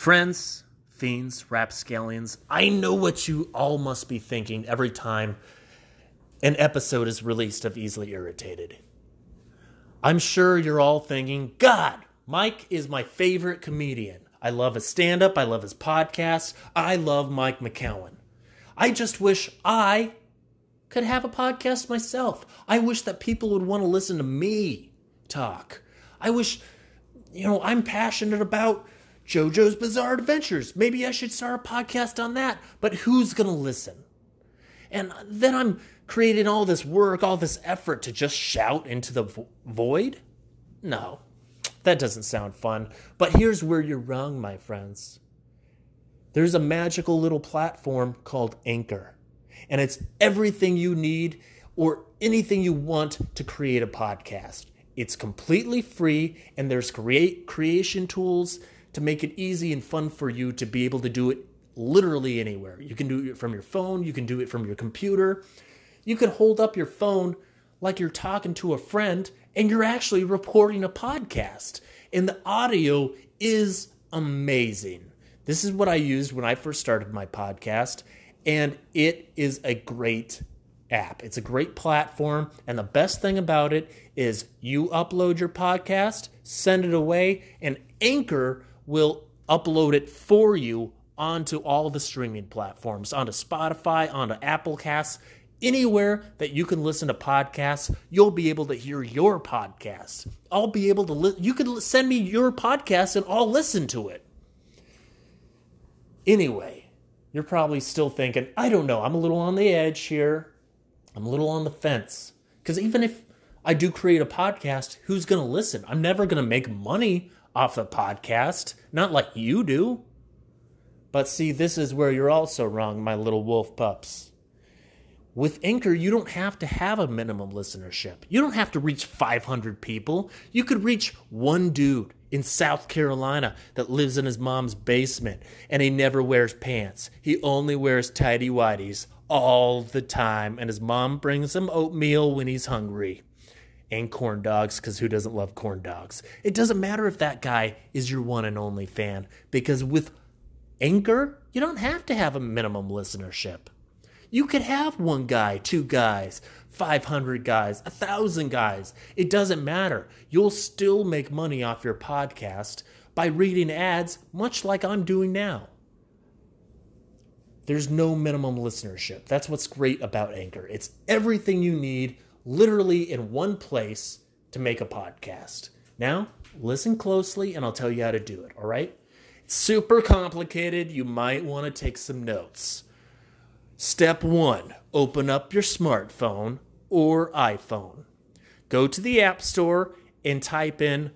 Friends, fiends, rapscallions, I know what you all must be thinking every time an episode is released of Easily Irritated. I'm sure you're all thinking, God, Mike is my favorite comedian. I love his stand up, I love his podcast, I love Mike McCowan. I just wish I could have a podcast myself. I wish that people would want to listen to me talk. I wish, you know, I'm passionate about JoJo's Bizarre Adventures. Maybe I should start a podcast on that. But who's going to listen? And then I'm creating all this work, all this effort to just shout into the vo- void? No, that doesn't sound fun. But here's where you're wrong, my friends. There's a magical little platform called Anchor, and it's everything you need or anything you want to create a podcast. It's completely free, and there's create creation tools to make it easy and fun for you to be able to do it literally anywhere. You can do it from your phone, you can do it from your computer. You can hold up your phone like you're talking to a friend and you're actually reporting a podcast. And the audio is amazing. This is what I used when I first started my podcast, and it is a great app. It's a great platform, and the best thing about it is you upload your podcast, send it away, and Anchor will upload it for you onto all the streaming platforms, onto Spotify, onto Apple Casts, anywhere that you can listen to podcasts, you'll be able to hear your podcast. I'll be able to li- you can send me your podcast and I'll listen to it. Anyway, you're probably still thinking, I don't know, I'm a little on the edge here. I'm a little on the fence. Cuz even if I do create a podcast, who's going to listen? I'm never going to make money off the podcast, not like you do. But see, this is where you're also wrong, my little wolf pups. With Anchor, you don't have to have a minimum listenership. You don't have to reach 500 people. You could reach one dude in South Carolina that lives in his mom's basement and he never wears pants. He only wears tidy whities all the time, and his mom brings him oatmeal when he's hungry and corn dogs because who doesn't love corn dogs? It doesn't matter if that guy is your one and only fan because with Anchor, you don't have to have a minimum listenership. You could have one guy, two guys, 500 guys, a thousand guys. It doesn't matter. You'll still make money off your podcast by reading ads, much like I'm doing now. There's no minimum listenership. That's what's great about Anchor. It's everything you need literally in one place to make a podcast. Now, listen closely and I'll tell you how to do it, all right? It's super complicated. You might want to take some notes. Step one open up your smartphone or iPhone. Go to the App Store and type in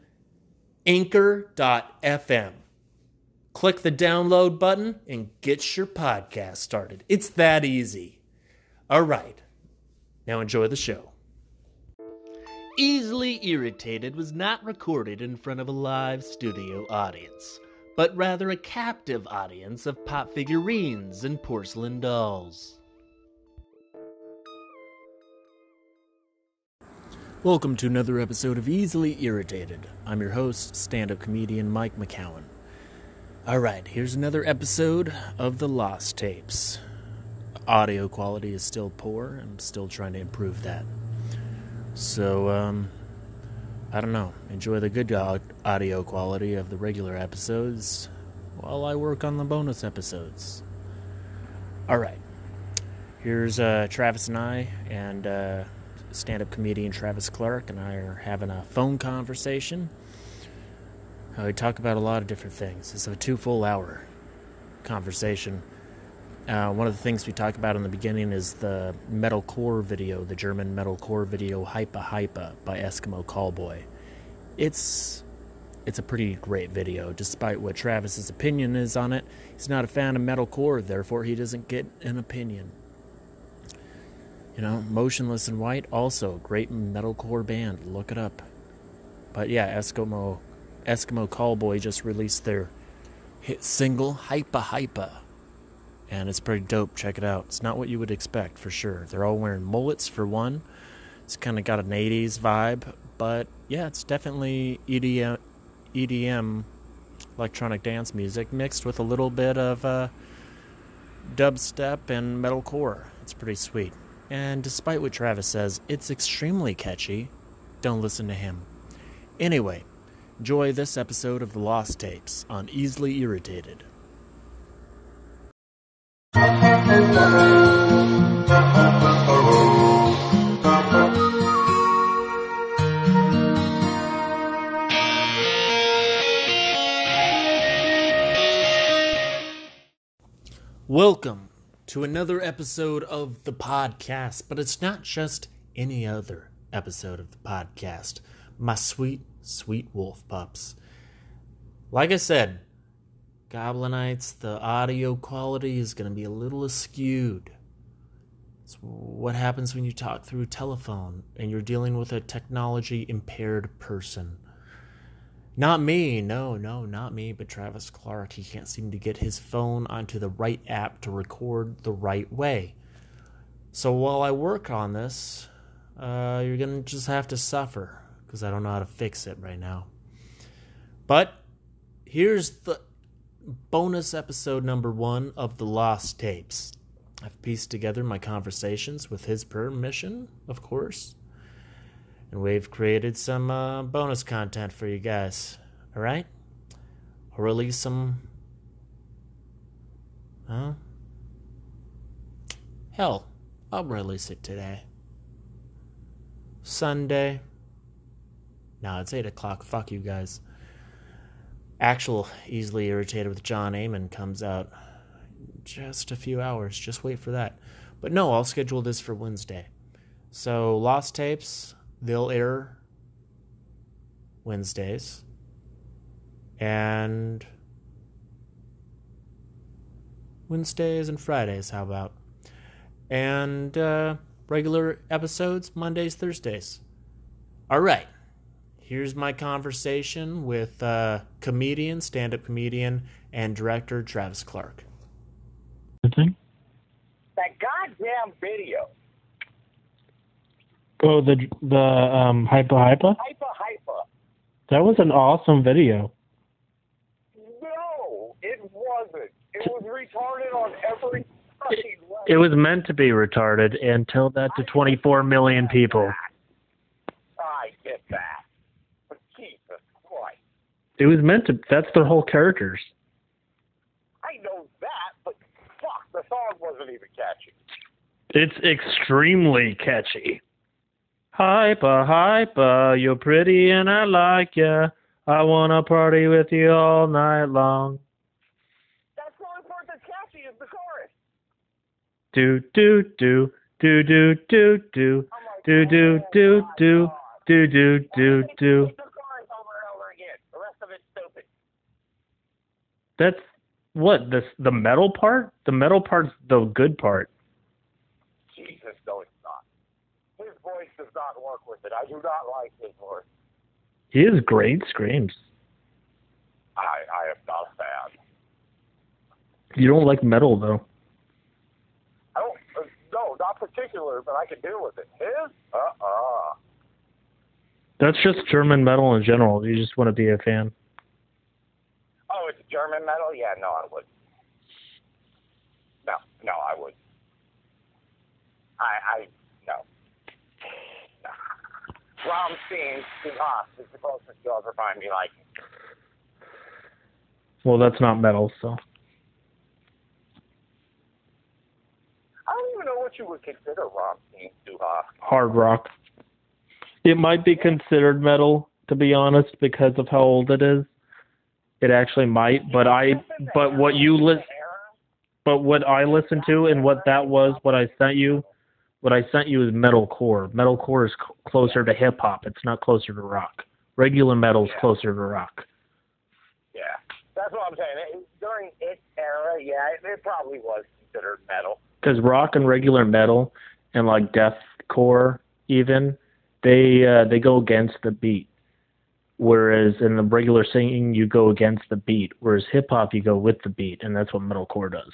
anchor.fm. Click the download button and get your podcast started. It's that easy. All right, now enjoy the show. Easily Irritated was not recorded in front of a live studio audience, but rather a captive audience of pop figurines and porcelain dolls. Welcome to another episode of Easily Irritated. I'm your host, stand up comedian Mike McCowan. Alright, here's another episode of The Lost Tapes. Audio quality is still poor. I'm still trying to improve that. So, um, I don't know. Enjoy the good audio quality of the regular episodes while I work on the bonus episodes. Alright, here's uh, Travis and I, and uh, stand up comedian Travis Clark and I are having a phone conversation. Uh, we talk about a lot of different things. It's a two full hour conversation. Uh, one of the things we talk about in the beginning is the metalcore video, the German metalcore video "Hypa Hypa" by Eskimo Callboy. It's it's a pretty great video, despite what Travis's opinion is on it. He's not a fan of metalcore, therefore he doesn't get an opinion. You know, Motionless in White, also great metalcore band. Look it up. But yeah, Eskimo Eskimo Callboy just released their hit single "Hypa Hypa." And it's pretty dope. Check it out. It's not what you would expect for sure. They're all wearing mullets for one. It's kind of got an 80s vibe, but yeah, it's definitely EDM, EDM electronic dance music mixed with a little bit of uh, dubstep and metalcore. It's pretty sweet. And despite what Travis says, it's extremely catchy. Don't listen to him. Anyway, enjoy this episode of The Lost Tapes on Easily Irritated. Welcome to another episode of the podcast, but it's not just any other episode of the podcast. My sweet, sweet wolf pups. Like I said, Goblinites, the audio quality is going to be a little askewed. It's what happens when you talk through telephone and you're dealing with a technology impaired person. Not me, no, no, not me, but Travis Clark. He can't seem to get his phone onto the right app to record the right way. So while I work on this, uh, you're going to just have to suffer because I don't know how to fix it right now. But here's the bonus episode number one of The Lost Tapes. I've pieced together my conversations with his permission, of course and we've created some uh, bonus content for you guys. All right? I'll release some. Huh? Hell, I'll release it today. Sunday. No, it's 8 o'clock. Fuck you guys. Actual Easily Irritated with John Amon comes out just a few hours. Just wait for that. But no, I'll schedule this for Wednesday. So, Lost Tapes, they'll air Wednesdays. And Wednesdays and Fridays, how about? And uh, regular episodes, Mondays, Thursdays. All right. Here's my conversation with uh, comedian, stand up comedian, and director Travis Clark. Thing? That goddamn video. Oh, the the um hyper hyper. Hyper hyper. That was an awesome video. No, it wasn't. It was retarded on every fucking level. It was meant to be retarded and tell that to 24 million people. I get that. But Jesus Christ. It was meant to. That's their whole characters. I know that, but fuck, the song wasn't even catchy. It's extremely catchy. Hyper, hyper, you're pretty and I like ya. I wanna party with you all night long. That's the only part that's catchy is the chorus. Do do do do do do do do do oh do do do do do do. it's The chorus over and over again. The rest of it's stupid. That's what the the metal part. The metal part's the good part. Jesus, no, it's not. His voice does not work with it. I do not like his voice. He has great screams. I, I am not a fan. You don't like metal though. I don't, uh, no, not particular, but I can deal with it. His, uh-uh. That's just German metal in general. You just want to be a fan. Oh, it's German metal? Yeah, no, I would. No, no, I would. I, I, no. no. Rammstein us is the closest you'll ever find me like. Well, that's not metal, so I don't even know what you would consider Rammstein us. hard rock. It might be considered metal, to be honest, because of how old it is. It actually might, but I, but what you list, but what I listened to and what that was, what I sent you, what I sent you is metalcore. Metalcore is c- closer to hip hop. It's not closer to rock. Regular metal's Yeah. closer to rock. Yeah, that's what I'm saying. It, during its era, yeah, it, it probably was considered metal. because rock and regular metal and like deathcore even they uh, they go against the beat whereas in the regular singing you go against the beat whereas hip hop you go with the beat and that's what metalcore does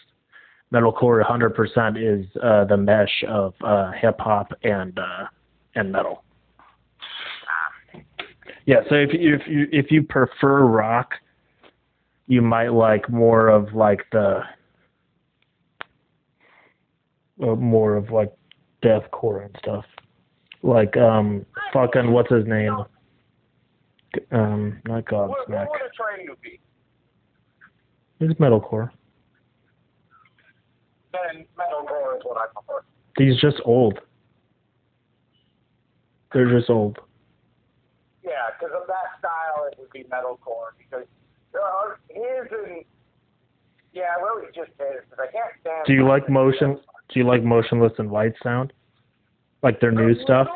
metalcore 100% is uh, the mesh of uh, hip hop and uh, and metal yeah so if you, if you if you prefer rock you might like more of like the uh, more of like deathcore and stuff. Like um fucking what's his name? Um not What, Godsmack. what would a train you be? He's metalcore. Then metalcore is what I prefer. He's just old. They're just old. Yeah, because of that style, it would be metalcore. Because uh, his and yeah, really just his. Because I can't stand. Do you like motion do you like Motionless in White sound? Like their new stuff?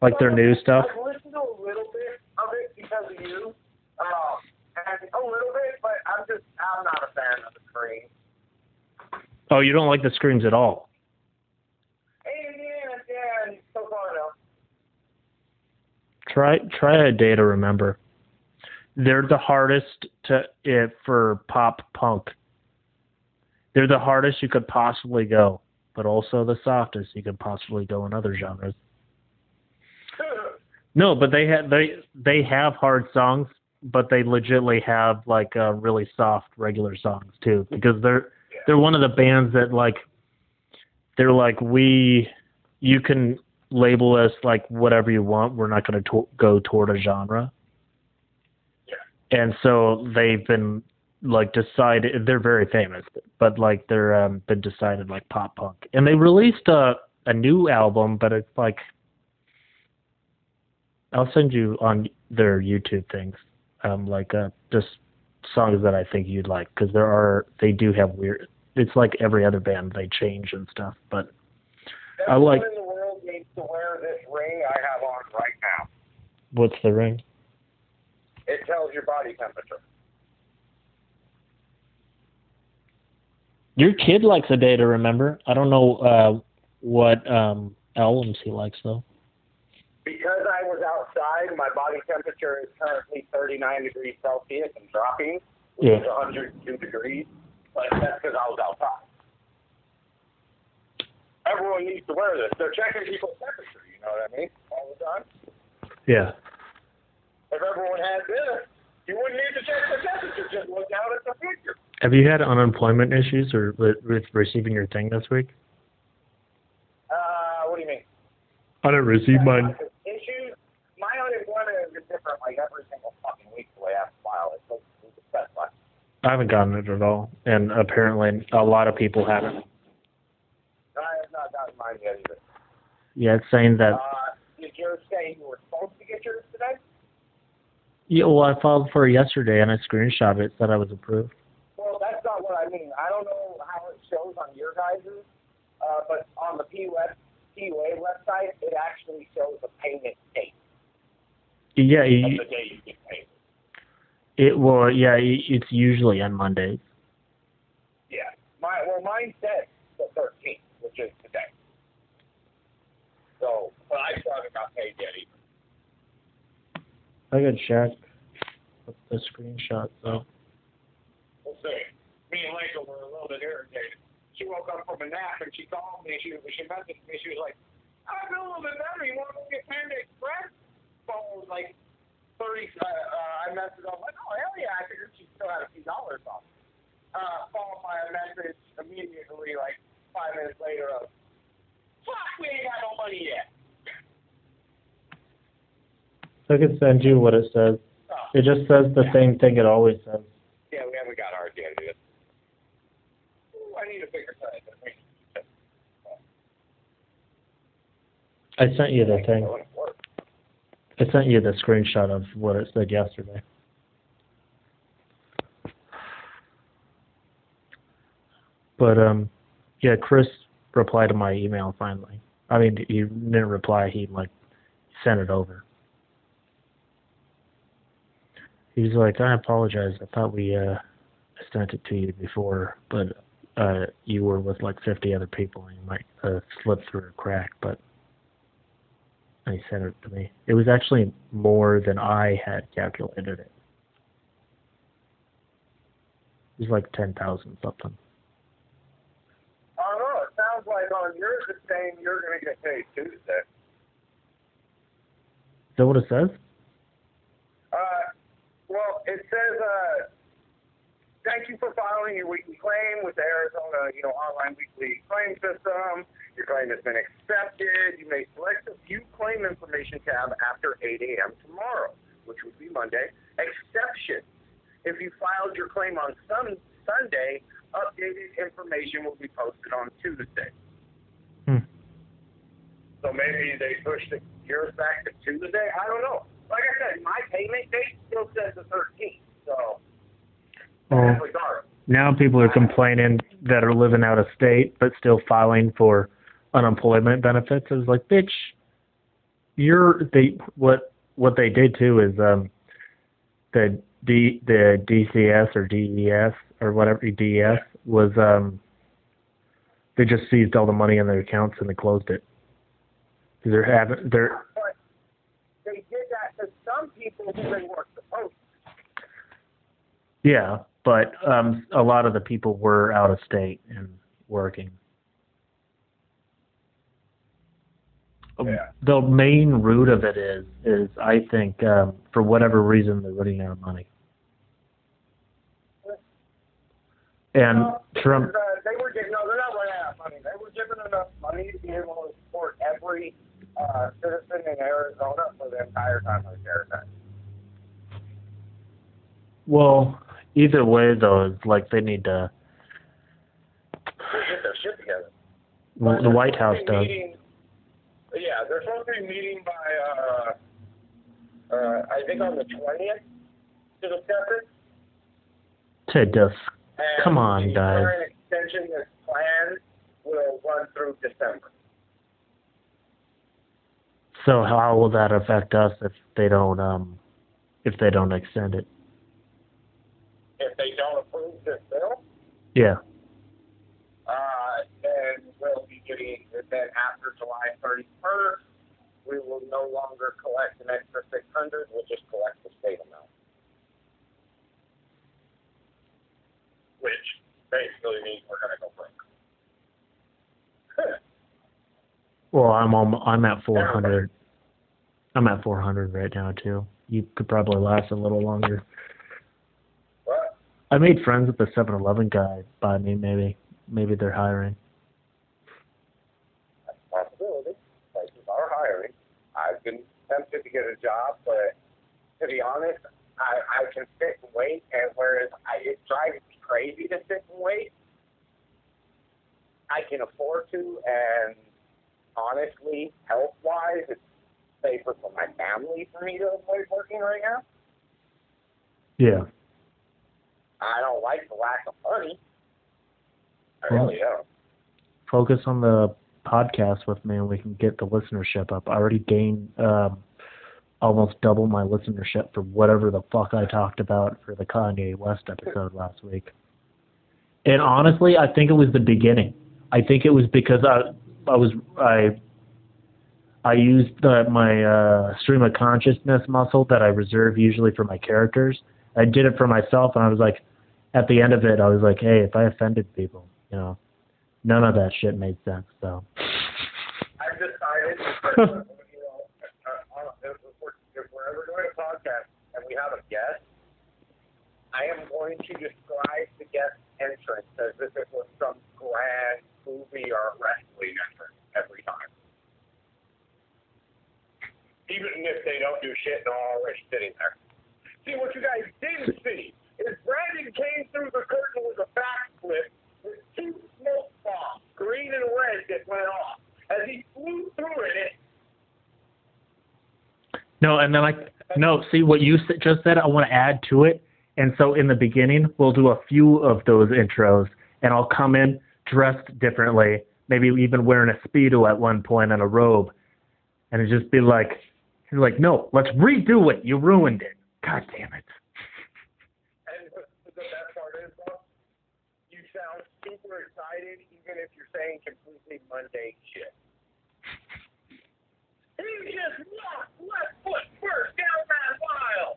Like their new stuff? I've listened to a little bit of it because of you, um, and a little bit, but I'm just I'm not a fan of the. Oh, you don't like the screams at all. And yeah, yeah, so far no. Try try a day to remember. They're the hardest to it for pop punk. They're the hardest you could possibly go, but also the softest you could possibly go in other genres. No, but they have they they have hard songs, but they legitimately have like uh, really soft regular songs too, because they're they're one of the bands that like they're like we you can label us like whatever you want. We're not going to to- go toward a genre. Yeah. And so they've been like decided they're very famous, but like they're um, been decided like pop punk, and they released a a new album, but it's like I'll send you on their YouTube things, um, like uh, just songs that I think you'd like because there are they do have weird. It's like every other band they change and stuff, but I like- in the world needs to wear this ring I have on right now. what's the ring? It tells your body temperature. Your kid likes a day to remember. I don't know uh, what um, albums he likes though. Because I was outside, my body temperature is currently 39 degrees Celsius and dropping, which Yeah. is 102 degrees. But that's because I was outside. Everyone needs to wear this. They're checking people's temperature, you know what I mean? All the time. Yeah. If everyone had this, you wouldn't need to check the temperature. Just look out at the future. Have you had unemployment issues or with, with receiving your thing this week? Uh, what do you mean? I didn't receive mine. Issues. My unemployment is different like every single fucking week the way I file it. So it's the best one. I haven't gotten it at all, and apparently a lot of people haven't. I have not gotten mine yet either. Yeah, it's saying that. Uh, did yours say you were supposed to get yours today? Yeah, well, I filed for it yesterday, and I screenshot it. Said I was approved. Well, that's not what I mean. I don't know how it shows on your guys', uh, but on the P web, PUA website, it actually shows a payment date Yeah, you, the day you get paid. it well, yeah, it's usually on Mondays. Yeah. My well, mine says the 13th, which is today. So, but I still haven't got paid yet either. I could check the screenshot though. We'll see. Me and Lisa were a little bit irritated. She woke up from a nap and she called me. She she messaged me. She was like, "I feel a little bit better. You want to go get Panda Express?" Phone was like thirty. Uh, uh, I messaged her. I'm like, "Oh hell yeah!" I figured she still had a few dollars off. Uh, followed by a message immediately, like five minutes later, of, "Fuck, we ain't got no money yet." I could send you what it says. Oh, It just says the same thing it always says. yeah, we haven't got ours yet. Either. Ooh, I need a I. I sent you the thing. I sent you the screenshot of what it said yesterday. But um, yeah, Chris replied to my email finally. I mean, he didn't reply. He like sent it over. He was like, "I apologize. I thought we uh sent it to you before, but uh you were with like 50 other people and you might uh, slip through a crack, but." he sent it to me. It was actually more than I had calculated it. It was like ten thousand something. I don't know. It sounds like on yours it's saying you're going to get paid Tuesday. Is that what it says? Uh, well, it says uh, thank you for filing your weekly claim with the Arizona, you know, online weekly claim system. Your claim has been accepted. You may select the View Claim Information tab after 8 a.m. tomorrow, which would be Monday. Exceptions. If you filed your claim on some Sunday, updated information will be posted on Tuesday. Hmm. So maybe they pushed it yours back to Tuesday. I don't know. Like I said, my payment date still says the 13th. So Well, now people are complaining that are living out of state but still filing for unemployment benefits. It's like, bitch, you're they what what they did too is um the D the DCS or DES or whatever DES was um they just seized all the money in their accounts and they closed it. They're having they're But they did that to some people who they weren't supposed to. yeah, but um a lot of the people were out of state and working. Yeah. The main root of it is is I think um, for whatever reason they're running out of money. And Well, Trump, Uh, they were getting, no, they're not running out of money. They were given enough money to be able to support every uh, citizen in Arizona for the entire time of the CARES Act. well, either way though, it's like they need to. They get their shit together. Well, the White House does. meeting- Yeah, they're supposed to be meeting by, uh, uh, I think on the 20th to discuss it. To And Come on, the guys. current extension that's planned will run through December. so how will that affect us if they don't um if they don't extend it? If they don't approve this bill, Yeah. uh, then we'll be getting, then after July 31st, we will no longer collect an extra 600, we'll just collect the state amount. Which basically means we're gonna go broke. Well, I'm on, I'm at 400. I'm at 400 right now too. You could probably last a little longer. I made friends with the 7-Eleven guy by me. Maybe maybe they're hiring. that's a possibility, places are hiring. I've been tempted to get a job, but to be honest, I, I can sit and wait, and whereas I, it drives me crazy to sit and wait, I can afford to, and honestly, health wise, it's safer for my family for me to avoid working right now. Yeah. I don't like the lack of money. I Well- really don't. Focus on the podcast with me, and we can get the listenership up. I already gained um, almost double my listenership for whatever the fuck I talked about for the Kanye West episode last week. And honestly, I think it was the beginning. I think it was because I I was I I used the, my uh, stream of consciousness muscle that I reserve usually for my characters. I did it for myself, and I was like, at the end of it, I was like, hey, if I offended people, you know, none of that shit made sense. So I've decided, if we're ever doing a podcast and we have a guest, I am going to describe the guest entrance as if it was some grand movie or wrestling entrance every time. Even if they don't do shit and are already sitting there. See, what you guys didn't see is Brandon came through the curtain with a backflip with two smoke bombs, green and red, that went off. As he flew through it, it no, and then I no see what you just said. I want to add to it, and so in the beginning we'll do a few of those intros, and I'll come in dressed differently, maybe even wearing a speedo at one point and a robe, and just be like, like, no, let's redo it. You ruined it. God damn it. And the, the best part is, though, you sound super excited, even if you're saying completely mundane shit. He just walked left foot first down that mile.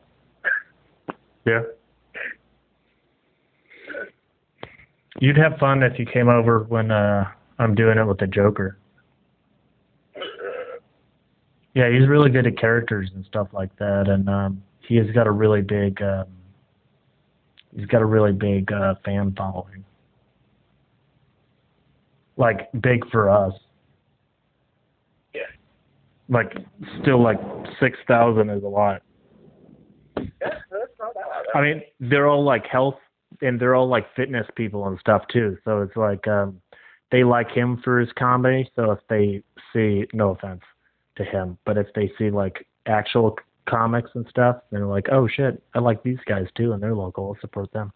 Yeah. You'd have fun if you came over when uh I'm doing it with the Joker. Yeah, he's really good at characters and stuff like that, and um, he has got a really big um, He's got a really big uh, fan following. Like big for us. Yeah. Like still like six thousand is a lot. That's, that's not bad. I mean, they're all like health and they're all like fitness people and stuff too. So it's like um they like him for his comedy. So if they see no offense to him, but if they see like actual comics and stuff, and they're like, Oh shit, I like these guys too and they're local, I'll support them.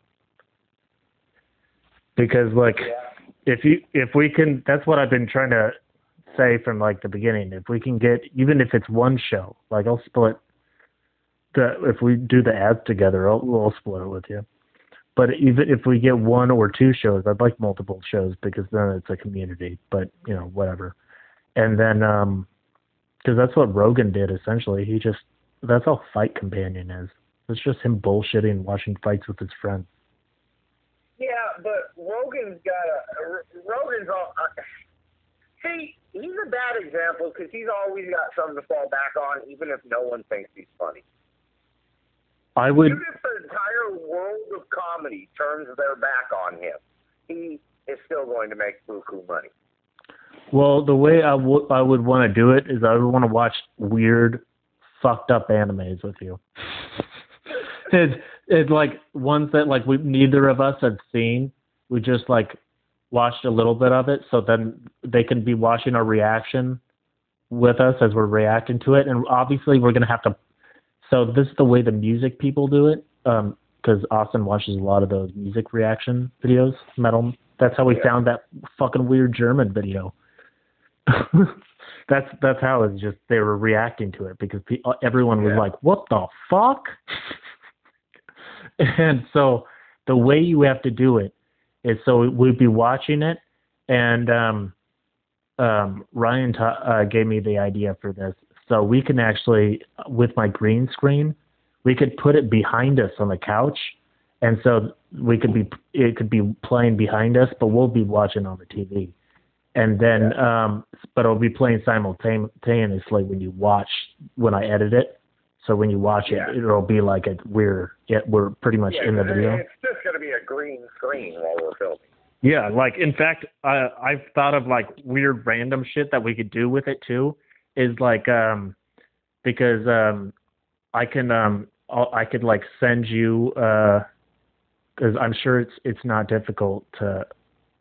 Because like yeah. if you if we can that's what I've been trying to say from like the beginning. If we can get even if it's one show, like I'll split the if we do the ads together, I'll, we'll split it with you. But even if we get one or two shows, I'd like multiple shows because then it's a community. But you know, whatever. And then, um, because that's what Rogan did essentially. He just that's all Fight Companion is. It's just him bullshitting, and watching fights with his friends. Yeah, but Rogan's got a Rogan's all. Uh, see, he's a bad example because he's always got something to fall back on, even if no one thinks he's funny. I would. Even if the entire world of comedy turns their back on him, he is still going to make buku money. Well, the way I would I would want to do it is I would want to watch weird, fucked up animes with you. it's it's like ones that like we neither of us had seen. We just like watched a little bit of it, so then they can be watching our reaction with us as we're reacting to it. And obviously, we're gonna have to. So this is the way the music people do it, um, because Austin watches a lot of those music reaction videos, metal. That's how we Yeah. found that fucking weird German video. that's that's how it's just they were reacting to it because pe- everyone was Yeah. like, "What the fuck?" and so the way you have to do it is so we'd be watching it, and um, um, Ryan ta- uh, gave me the idea for this. So we can actually, with my green screen, we could put it behind us on the couch, and so we could be it could be playing behind us, but we'll be watching on the TV and then um but it'll be playing simultaneously when you watch when I edit it. So when you watch Yeah. it, it'll be like a we're it, we're pretty much Yeah, in the video. It's just going to be a green screen while we're filming. Yeah, like in fact, I I've thought of like weird random shit that we could do with it too. Is like um because um I can um I'll, I could like send you uh because I'm sure it's it's not difficult to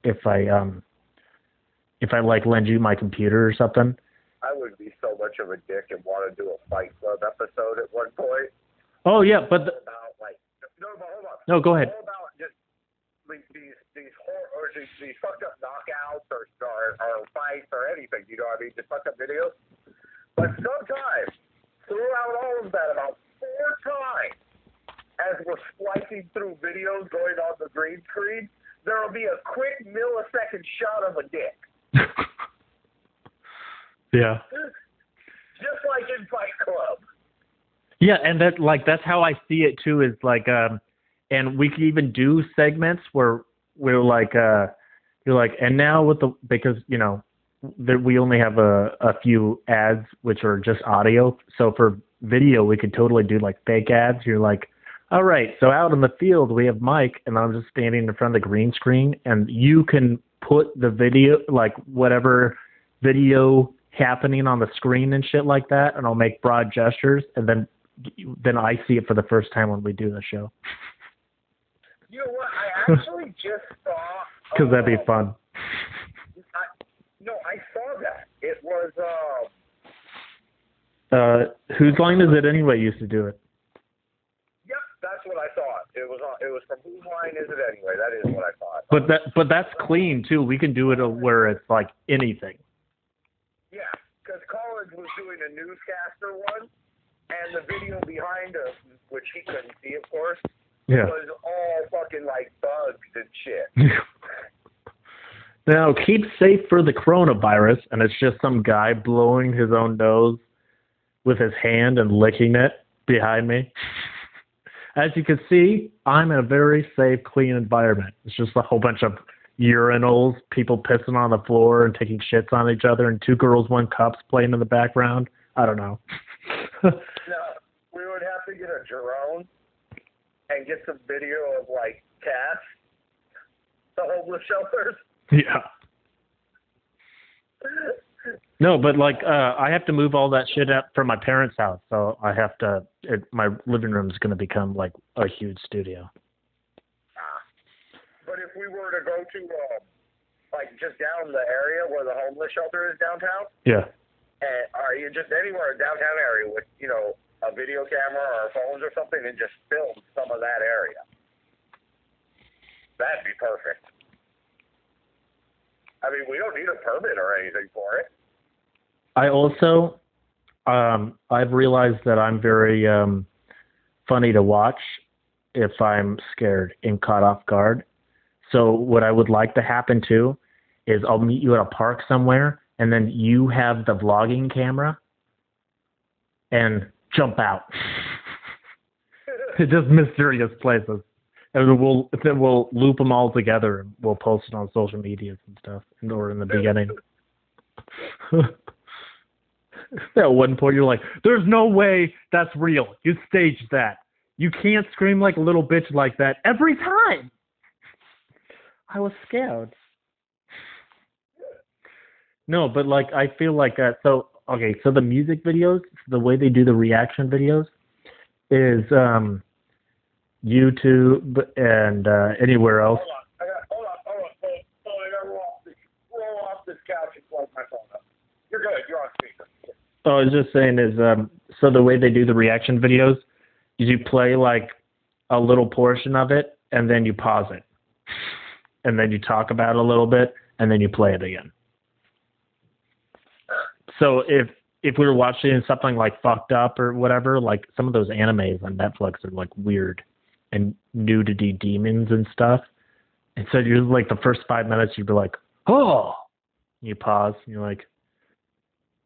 if I um if I like lend you my computer or something. I would be so much of a dick and want to do a Fight Club episode at one point Oh yeah, but the, about like no, but hold on. no, go ahead. All about just like, these these hor- or these, these fucked up knockouts or, or or fights or anything. You know what I mean? Just fucked up videos. But sometimes throughout all of that, about four times, as we're splicing through videos going on the green screen, there will be a quick millisecond shot of a dick, Yeah. just like in Fight Club. Yeah, and that like that's how I see it too. Is like, um, and we could even do segments where we're like, uh, you're like, and now with the because you know that we only have a a few ads which are just audio. So for video, we could totally do like fake ads. You're like, all right, so out in the field we have Mike, and I'm just standing in front of the green screen, and you can put the video like whatever video happening on the screen and shit like that, and I'll make broad gestures, and then then I see it for the first time when we do the show You know what? I actually just saw. because that'd be uh, fun. I, no, I saw that. It was. Uh, Uh, whose line is it anyway? Used to do it. Yep, that's what I thought. It was on, it was from whose line is it anyway? That is what I thought. But that but that's clean too. We can do it where it's like anything. Yeah, because Collins was doing a newscaster one, and the video behind us, which he couldn't see, of course, Yeah. was all fucking like bugs and shit. Now keep safe for the coronavirus, and it's just some guy blowing his own nose with his hand and licking it behind me. As you can see, I'm in a very safe, clean environment. It's just a whole bunch of urinals, people pissing on the floor and taking shits on each other, and two girls, one cups playing in the background. I don't know. no, we would have to get a drone and get some video of like cats, the homeless shelters. Yeah. No, but like uh I have to move all that shit out from my parents' house, so I have to. It, my living room is going to become like a huge studio. But if we were to go to uh, like just down the area where the homeless shelter is downtown, Yeah. and are you just anywhere in downtown area with you know a video camera or phones or something and just film some of that area? That'd be perfect. I mean, we don't need a permit or anything for it. I also, um, I've realized that I'm very um, funny to watch if I'm scared and caught off guard. So what I would like to happen too is I'll meet you at a park somewhere, and then you have the vlogging camera and jump out. Just mysterious places, and then we'll then we'll loop them all together and we'll post it on social medias and stuff. And or in the beginning. At one point, you're like, "There's no way that's real. You staged that. You can't scream like a little bitch like that every time." I was scared. No, but like I feel like uh, so okay. So the music videos, the way they do the reaction videos, is um, YouTube and uh, anywhere else. Hold on, I got, hold on, hold on, hold hold on, I gotta roll off this, roll off this couch and plug my phone up. You're good. You're on speaker. Oh, I was just saying is um, so the way they do the reaction videos is you play like a little portion of it and then you pause it, and then you talk about it a little bit and then you play it again. So if if we were watching something like fucked up or whatever, like some of those animes on Netflix are like weird and nudity demons and stuff. And so you're like the first five minutes you'd be like, oh, you pause and you're like,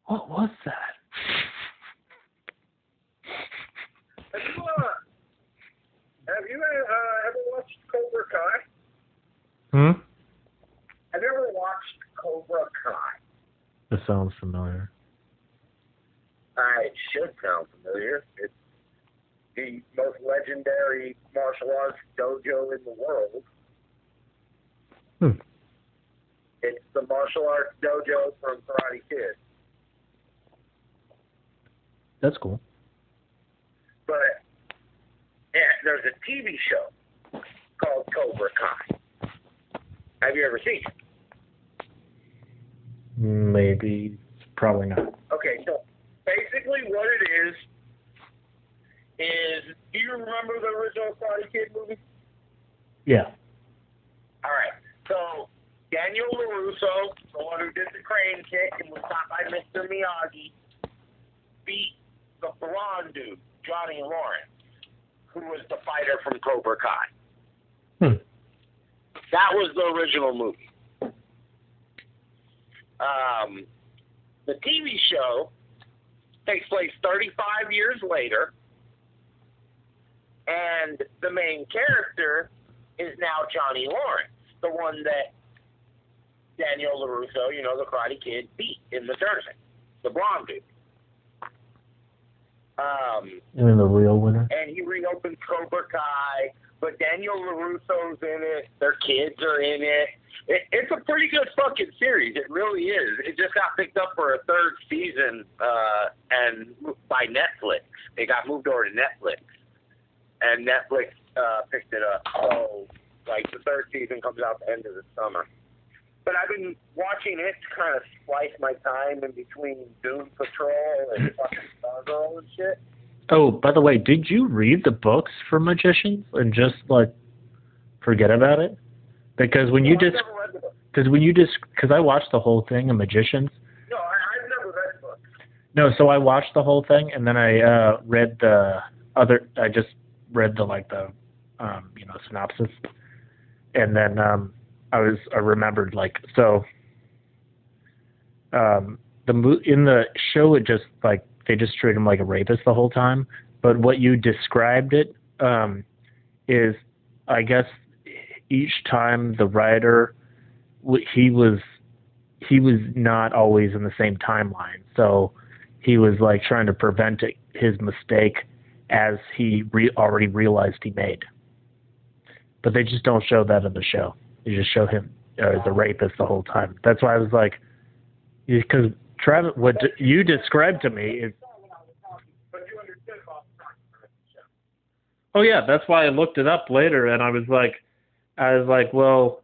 what was that? Have you, uh, have you uh, ever watched Cobra Kai? Hmm. Have you ever watched Cobra Kai? This sounds familiar. Uh, it should sound familiar. It's the most legendary martial arts dojo in the world. Hmm. It's the martial arts dojo from Karate Kid. That's cool. But yeah, there's a TV show called Cobra Kai. Have you ever seen it? Maybe, probably not. Okay, so basically what it is is do you remember the original Karate Kid movie? Yeah. All right. So Daniel LaRusso, the one who did the crane kick and was taught by Mr. Miyagi, beat the blonde dude, Johnny Lawrence, who was the fighter from Cobra Kai. Hmm. That was the original movie. Um, the TV show takes place 35 years later, and the main character is now Johnny Lawrence, the one that Daniel LaRusso, you know, the Karate Kid, beat in the tournament, the blonde dude. Um, You mean the real winner? and he reopens Cobra Kai, but Daniel LaRusso's in it. Their kids are in it. it. It's a pretty good fucking series. It really is. It just got picked up for a third season, uh, and by Netflix. It got moved over to Netflix, and Netflix uh, picked it up. So, like, the third season comes out the end of the summer. But I've been watching it to kind of splice my time in between Doom Patrol and fucking Stargirl and shit. Oh, by the way, did you read the books for magicians and just like forget about it? Because when you No, just, never read the book. because when you just, because I watched the whole thing of magicians. No, I, I've never read the book. No, so I watched the whole thing and then I uh read the other. I just read the like the, um, you know, synopsis, and then um I was I remembered like so. Um, the mo- in the show it just like they just treat him like a rapist the whole time. But what you described it um, is, I guess, each time the writer he was he was not always in the same timeline. So he was like trying to prevent it, his mistake as he re- already realized he made. but they just don't show that in the show. They just show him uh, as a rapist the whole time. That's why I was like, because Travis, what you described to me is. Oh yeah, that's why I looked it up later, and I was like, I was like, well,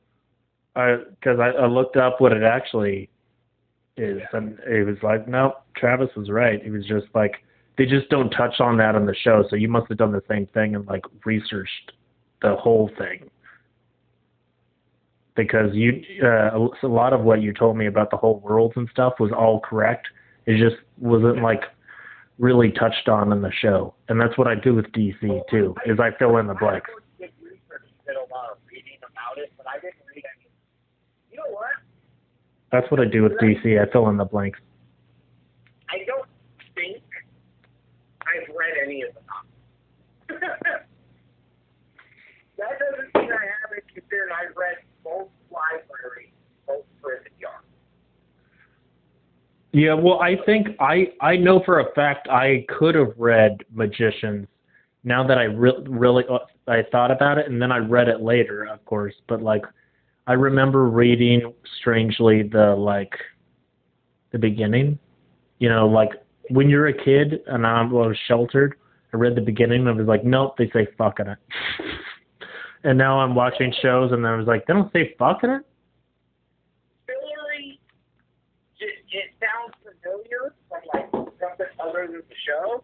I because I, I looked up what it actually is, and it was like, no, Travis was right. He was just like, they just don't touch on that on the show, so you must have done the same thing and like researched the whole thing because you uh, a lot of what you told me about the whole worlds and stuff was all correct. It just wasn't like really touched on in the show, and that's what I do with DC too. Is I fill in the blanks. I did a lot of reading about it, but I didn't read any. You know what? That's what I do with DC. I fill in the blanks. I don't think I've read any of the novels. that doesn't mean I haven't considered I've read both libraries, both prison yards. Yeah, well, I think I I know for a fact I could have read Magicians. Now that I re- really uh, I thought about it, and then I read it later, of course. But like, I remember reading strangely the like the beginning. You know, like when you're a kid and I was sheltered, I read the beginning and I was like, nope, they say fuck in it. and now I'm watching shows and I was like, they don't say fuck in it. Hillary, it, it sounds familiar from like the show,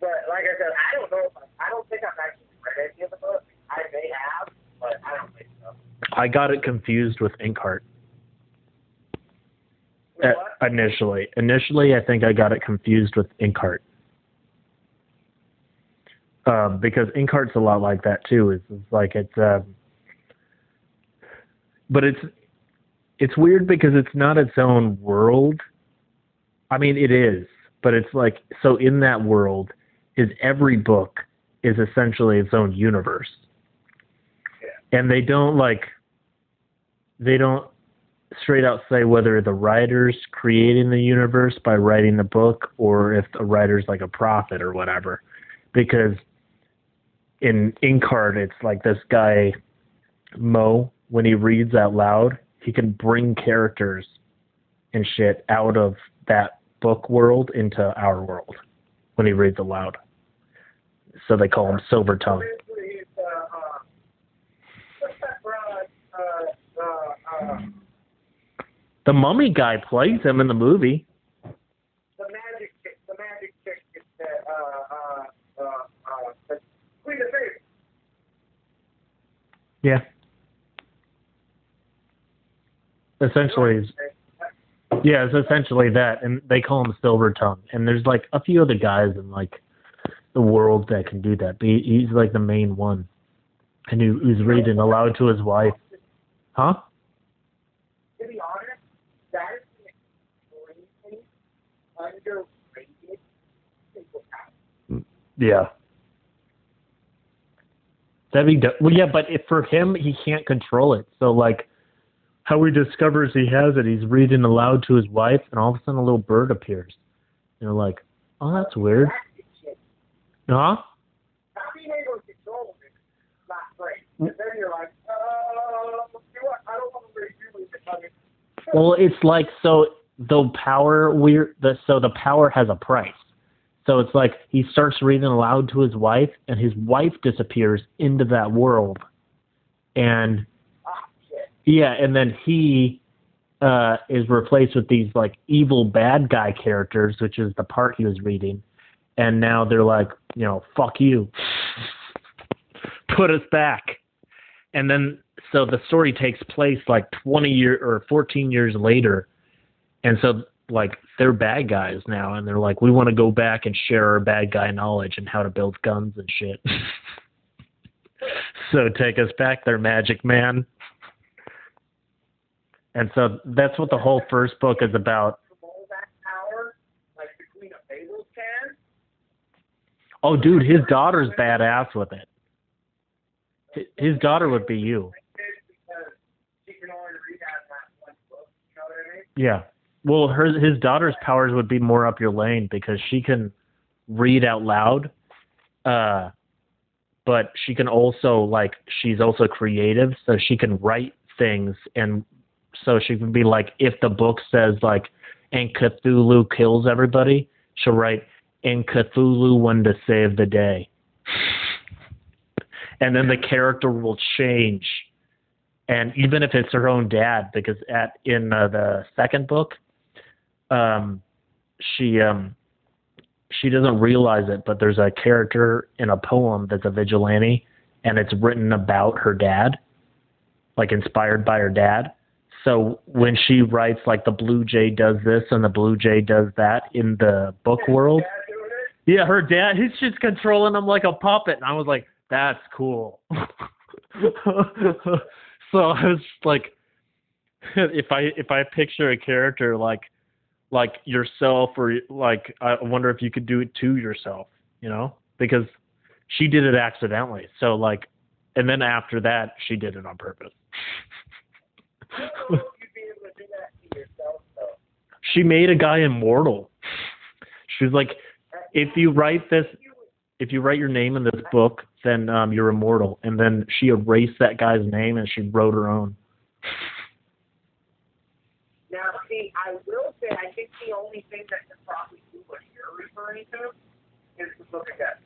but like I said, I don't know. If I, I don't think I've actually read any of the books. I may have, but I don't think so. I got it confused with Inkheart. Uh, initially. Initially, I think I got it confused with Inkheart. Um, because Inkheart's a lot like that too. It's, it's like it's, um, but it's it's weird because it's not its own world. I mean, it is, but it's like so in that world is every book is essentially its own universe, and they don't like they don't straight out say whether the writer's creating the universe by writing the book or if the writer's like a prophet or whatever. Because in Inkheart, it's like this guy, Mo, when he reads out loud, he can bring characters and shit out of that book world into our world when he reads aloud. So they call him Silver Tongue. Basically, he's, what's that broad, The mummy guy plays him in the movie. the magic chick, the magic chick, is, uh, uh, uh, uh, Queen of Fables. Yeah. Essentially, yeah, it's essentially that, and they call him Silver Tongue. And there's like a few other guys in like the world that can do that, but he, he's like the main one, and he, who's reading aloud to his wife. Huh? To be honest, that is underrated. Yeah. That'd be do- well, yeah, but if for him, he can't control it. So like, how he discovers he has it, he's reading aloud to his wife, and all of a sudden a little bird appears. You know, like, oh, that's weird. Huh? And uh, Well, it's like so the power we're the so the power has a price. So it's like he starts reading aloud to his wife, and his wife disappears into that world, and. Yeah, and then he uh, is replaced with these like evil bad guy characters, which is the part he was reading, and now they're like, you know, fuck you, put us back, and then so the story takes place like 20 year or 14 years later, and so like they're bad guys now, and they're like, we want to go back and share our bad guy knowledge and how to build guns and shit. so take us back there, Magic Man. And so that's what the whole first book is about. Oh, dude, his daughter's badass with it. His daughter would be you. Yeah. Well, her his daughter's powers would be more up your lane because she can read out loud, uh, but she can also like she's also creative, so she can write things and so she can be like if the book says like and Cthulhu kills everybody, she'll write and Cthulhu won to save the day. And then the character will change. And even if it's her own dad, because at in uh, the second book, um, she um, she doesn't realize it, but there's a character in a poem that's a vigilante, and it's written about her dad, like inspired by her dad. So when she writes like the blue jay does this and the blue jay does that in the book world, yeah, her dad, he's just controlling him like a puppet. And I was like, that's cool. so I was like, if I if I picture a character like like yourself or like I wonder if you could do it to yourself, you know, because she did it accidentally. So like, and then after that, she did it on purpose. yourself, she made a guy immortal. She was like, if you write this, if you write your name in this book, then um, you're immortal. And then she erased that guy's name and she wrote her own. Now, see, I will say, I think the only thing that can probably do what you're referring to is the Book of Death.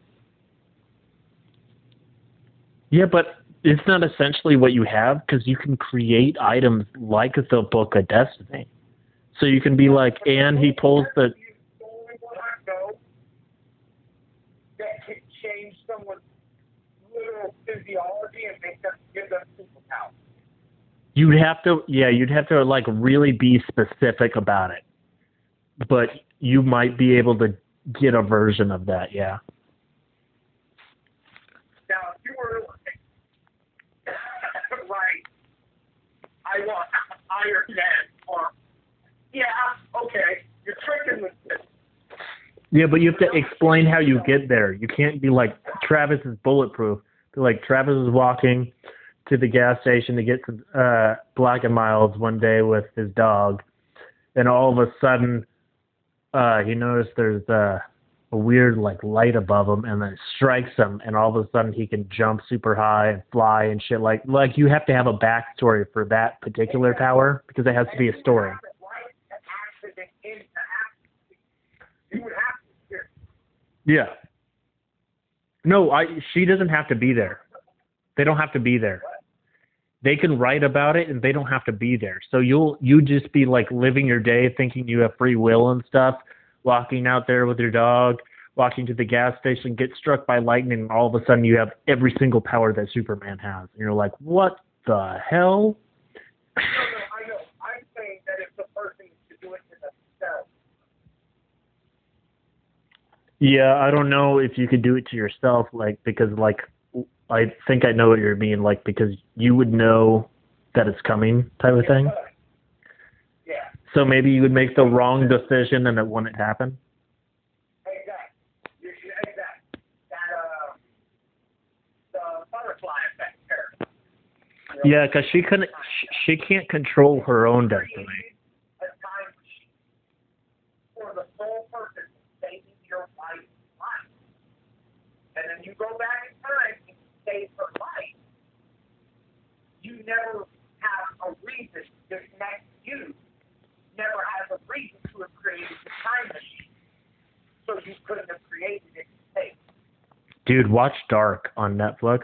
Yeah, but it's not essentially what you have because you can create items like the Book of Destiny. So you can be like, and he pulls the. The only one I know that can change someone's literal physiology and make them give them superpowers. You'd have to, yeah, you'd have to like really be specific about it. But you might be able to get a version of that, yeah. Now, if you were like, right, I want Iron Man, or yeah, okay, you're tricking the Yeah, but you have to explain how you get there. You can't be like Travis is bulletproof. Be like Travis is walking to the gas station to get some uh, Black and Milds one day with his dog, and all of a sudden, uh, he noticed there's uh, a weird like light above him, and then it strikes him, and all of a sudden he can jump super high and fly and shit. Like like you have to have a backstory for that particular power because it has to be a story. Yeah. No, I she doesn't have to be there. They don't have to be there. They can write about it and they don't have to be there. So you'll you just be like living your day thinking you have free will and stuff, walking out there with your dog, walking to the gas station, get struck by lightning, and all of a sudden you have every single power that Superman has. And you're like, What the hell? Yeah, I don't know if you could do it to yourself, like because like I think I know what you're mean, like because you would know that it's coming type of thing. So maybe you would make the wrong decision and it wouldn't happen. exactly. You should, exactly. That, uh, the butterfly effect there. You know, Yeah, because she couldn't, sh- she can't control her own destiny. a time machine for the sole purpose of saving your wife's life. And then you go back in time and save her life. You never have a reason. Next you never has a reason to have created the time machine. So you couldn't have created it in space. Dude, watch Dark on Netflix.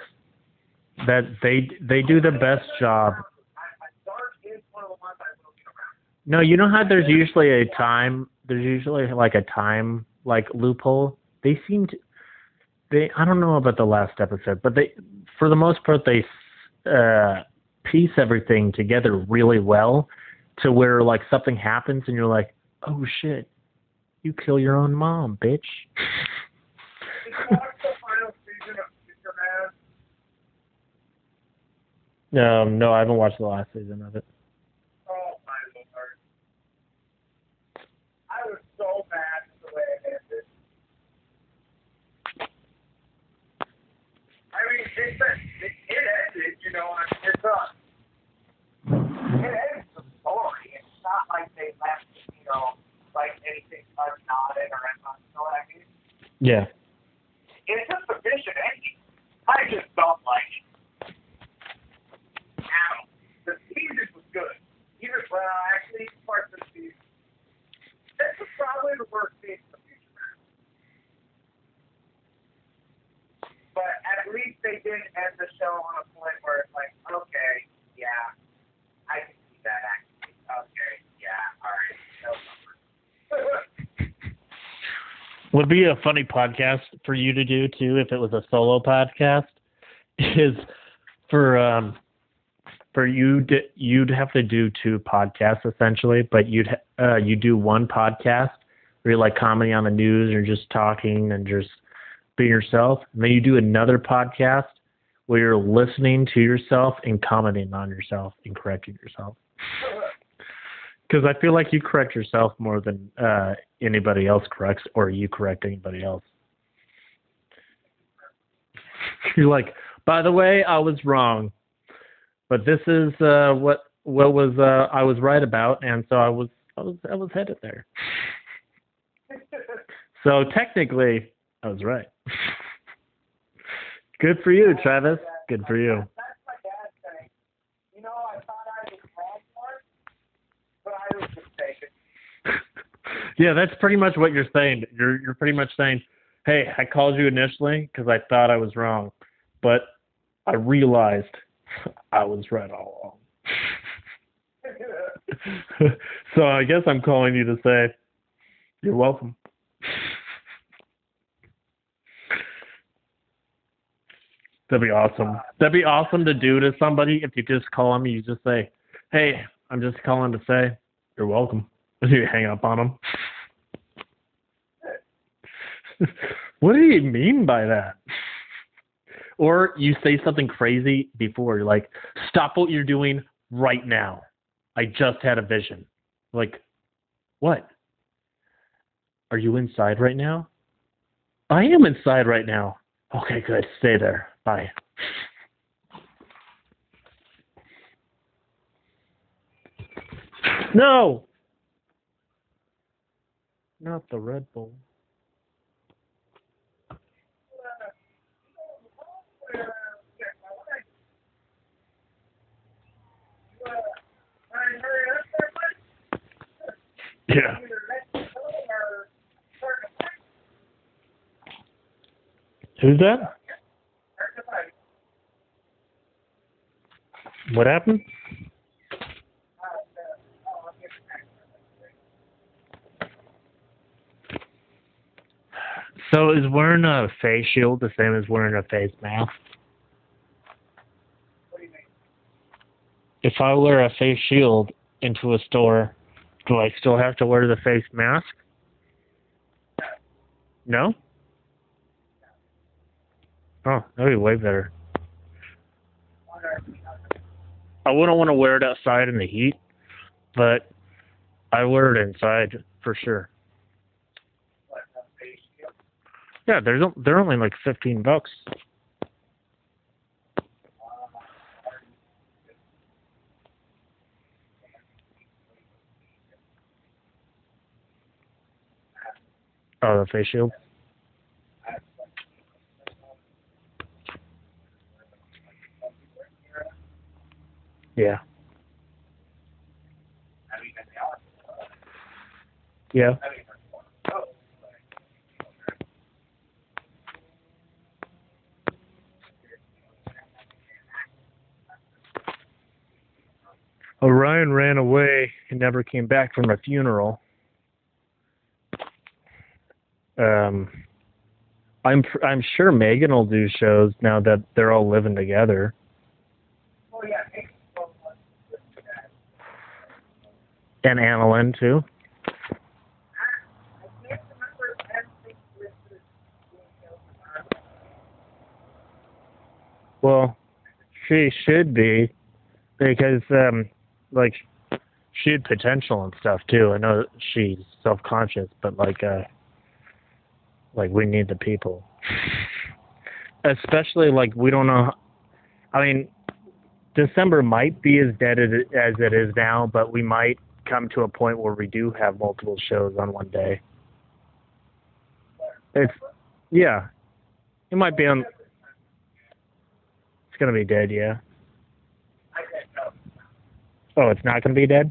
That they they do the best job. I, I, Dark is one of the ones I will get around. No, you know how there's usually a time. There's usually like a time like loophole. They seem to. They I don't know about the last episode, but they for the most part they uh, piece everything together really well to where like something happens and you're like, oh shit, you kill your own mom, bitch. Did you watch the final season of Superman? Um, no, I haven't watched the last season of it. Oh my lord. I was so mad at the way it ended. I mean, it, it, it ended, you know, I mean, it's a, it ends the story. It's not like they left, you know, like anything unknotted or anything. You know what I mean? Yeah. It's a sufficient ending. I just don't like it. Ow. The Caesars was good. Even well, actually, parts of the Caesars. This is probably the worst case in the future. But at least they didn't end the show on a point where it's like, okay, yeah, I can see that actually. Okay. would be a funny podcast for you to do too if it was a solo podcast is for um for you to, you'd have to do two podcasts essentially but you'd uh you do one podcast where you like comedy on the news or just talking and just being yourself. And then you do another podcast where you're listening to yourself and commenting on yourself and correcting yourself because I feel like you correct yourself more than uh, anybody else corrects, or you correct anybody else. You're like, by the way, I was wrong, but this is uh, what what was uh, I was right about, and so I was I was I was headed there. So technically, I was right. Good for you, Travis. Good for you. That's my dad saying, you know, I thought I was wrong for it, but I was mistaken. Yeah, that's pretty much what you're saying. You're you're pretty much saying, "Hey, I called you initially because I thought I was wrong, but I realized I was right all along." so I guess I'm calling you to say, "You're welcome." That'd be awesome. That'd be awesome to do to somebody if you just call them. You just say, "Hey, I'm just calling to say you're welcome." You hang up on them. what do you mean by that? Or you say something crazy before. You're like, stop what you're doing right now. I just had a vision. Like, what? Are you inside right now? I am inside right now. Okay, good. Stay there. Bye. No! Not the Red Bull. Yeah. Who's that? What happened? So is wearing a face shield the same as wearing a face mask? If I wear a face shield into a store, do I still have to wear the face mask? No? Oh, that'd be way better. I wouldn't want to wear it outside in the heat, but I wear it inside for sure. Yeah, there's o- they're only like fifteen bucks. Oh, the face shield. Yeah. Yeah. Orion ran away and never came back from a funeral. Um, I'm I'm sure Megan will do shows now that they're all living together. Oh, yeah. And Annalyn too. I can't remember everything listed in Well, she should be because um like she had potential and stuff too. I know she's self conscious, but like uh like we need the people. Especially like we don't know I mean December might be as dead as it, is now, but we might come to a point where we do have multiple shows on one day. It's yeah. It might be on it's gonna be dead, yeah. Oh, it's not to be dead?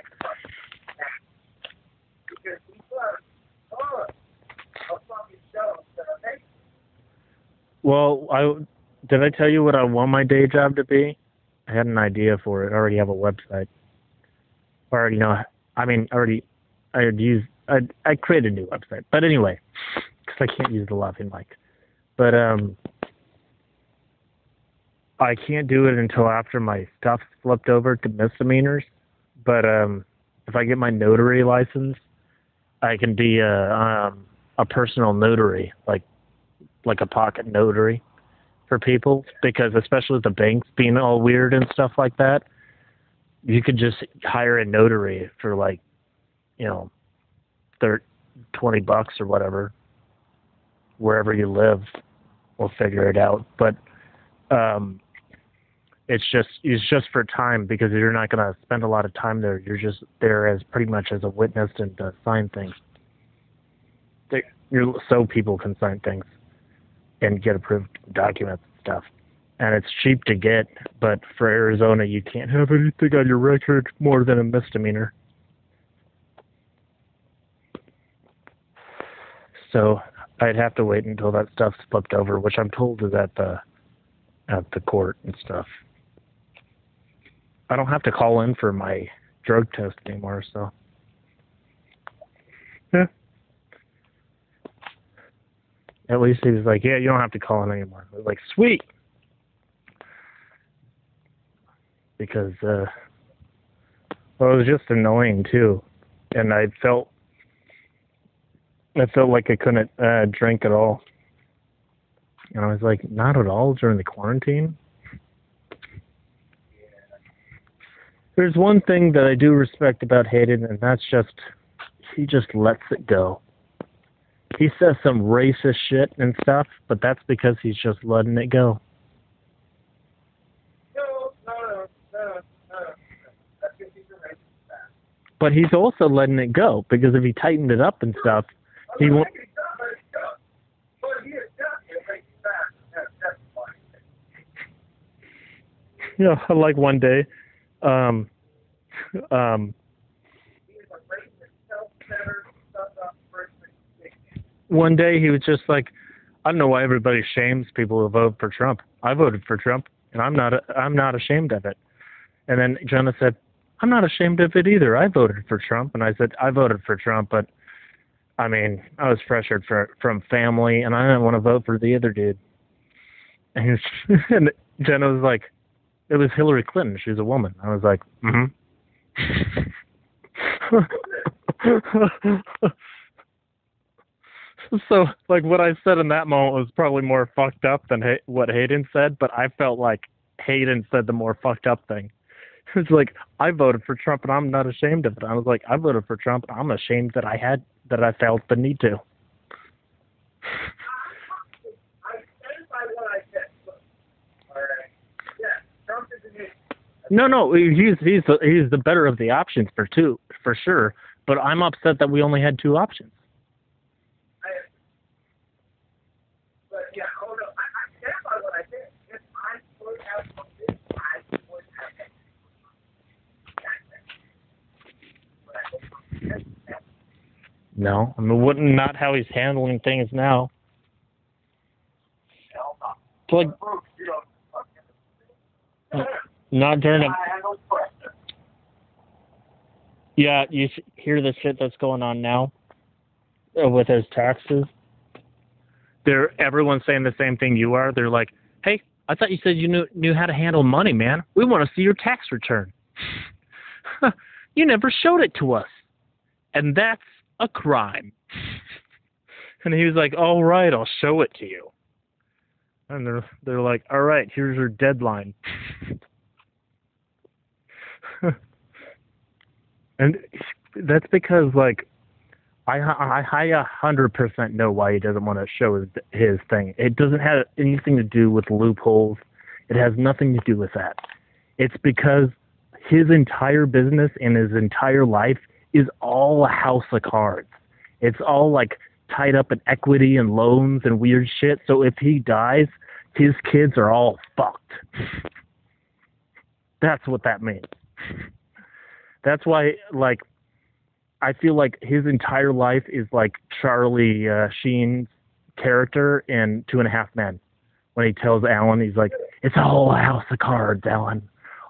Well, I did I tell you what I want my day job to be? I had an idea for it. I already have a website. I already know. I mean, already I had used. I I created a new website. But anyway, because I can't use the laughing mic. But um, I can't do it until after my stuff's flipped over to misdemeanors. But um, if I get my notary license, I can be a um a personal notary, like like a pocket notary for people because especially with the banks being all weird and stuff like that, you could just hire a notary for like, you know, thir- 20 bucks or whatever, wherever you live. We'll figure it out. But um, it's just it's just for time because you're not going to spend a lot of time there. You're just there as pretty much as a witness and to sign things. They, you're so people can sign things and get approved documents and stuff. And it's cheap to get, but for Arizona, you can't have anything on your record more than a misdemeanor. So I'd have to wait until that stuff's flipped over, which I'm told is at the at the court and stuff. I don't have to call in for my drug test anymore, so yeah. At least he was like, "Yeah, you don't have to call in anymore." I was like, "Sweet," because uh, well, it was just annoying too, and I felt I felt like I couldn't uh, drink at all, and I was like, "Not at all during the quarantine." There's one thing that I do respect about Hayden, and that's just he just lets it go he says some racist shit and stuff, but that's because he's just letting it go. But he's also letting it go because if he tightened it up and stuff, he won't. You know, like one day, um, um, He is a racist, self-centered, stuck-up person. One day he was just like, I don't know why everybody shames people who vote for Trump. I voted for Trump, and I'm not I'm not ashamed of it. And then Jenna said, I'm not ashamed of it either. I voted for Trump, and I said I voted for Trump, but I mean I was pressured for, from family, and I didn't want to vote for the other dude. And, and Jenna was like, it was Hillary Clinton. She's a woman. I was like, mm-hmm. so like what I said in that moment was probably more fucked up than what Hayden said, but I felt like Hayden said the more fucked up thing. It's like I voted for Trump and I'm not ashamed of it. I was like I voted for Trump and I'm ashamed that I had that I felt the need to. No, no, he's he's the, he's the better of the options for two for sure. But I'm upset that we only had two options. I, but yeah, hold on. I, I stand by what I said. If I would have voted, I would have it. That's it. But I didn't. No, I mean wouldn't not how he's handling things now. Hell no. It's like Brooks, you know, fucking- not during a I have no question. Yeah, you hear the shit that's going on now uh, with his taxes. They're everyone's saying the same thing you are. They're like, "Hey, I thought you said you knew knew how to handle money, man. We want to see your tax return. you never showed it to us, and that's a crime." and he was like, "All right, I'll show it to you." And they're they're like, "All right, here's your deadline." and that's because like I I a hundred percent know why he doesn't want to show his his thing. It doesn't have anything to do with loopholes. It has nothing to do with that. It's because his entire business and his entire life is all a house of cards. It's all like tied up in equity and loans and weird shit. So if he dies, his kids are all fucked. That's what that means. That's why, like, I feel like his entire life is like Charlie uh, Sheen's character in Two and a Half Men when he tells Alan, he's like, "It's all a whole house of cards, Alan.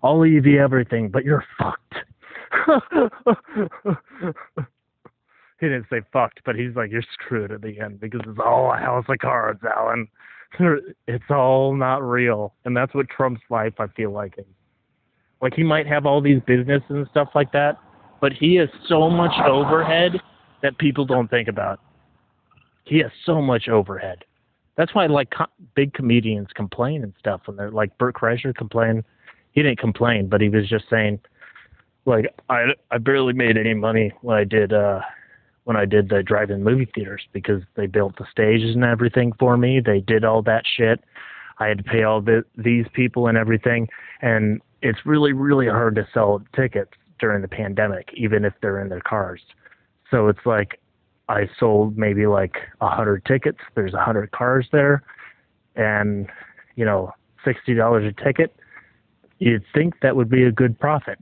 I'll leave you everything, but you're fucked." he didn't say fucked, but he's like, "You're screwed at the end because it's all a house of cards, Alan. it's all not real." And that's what Trump's life, I feel like, is. Like he might have all these businesses and stuff like that, but he has so much overhead that people don't think about. He has so much overhead. That's why like co- big comedians complain and stuff when they're like Bert Kreischer complained. He didn't complain, but he was just saying, like I I barely made any money when I did uh when I did the drive-in movie theaters because they built the stages and everything for me. They did all that shit. I had to pay all the, these people and everything, and it's really really hard to sell tickets during the pandemic, even if they're in their cars. So it's like I sold maybe like a hundred tickets. There's a hundred cars there, and you know, sixty dollars a ticket. You'd think that would be a good profit.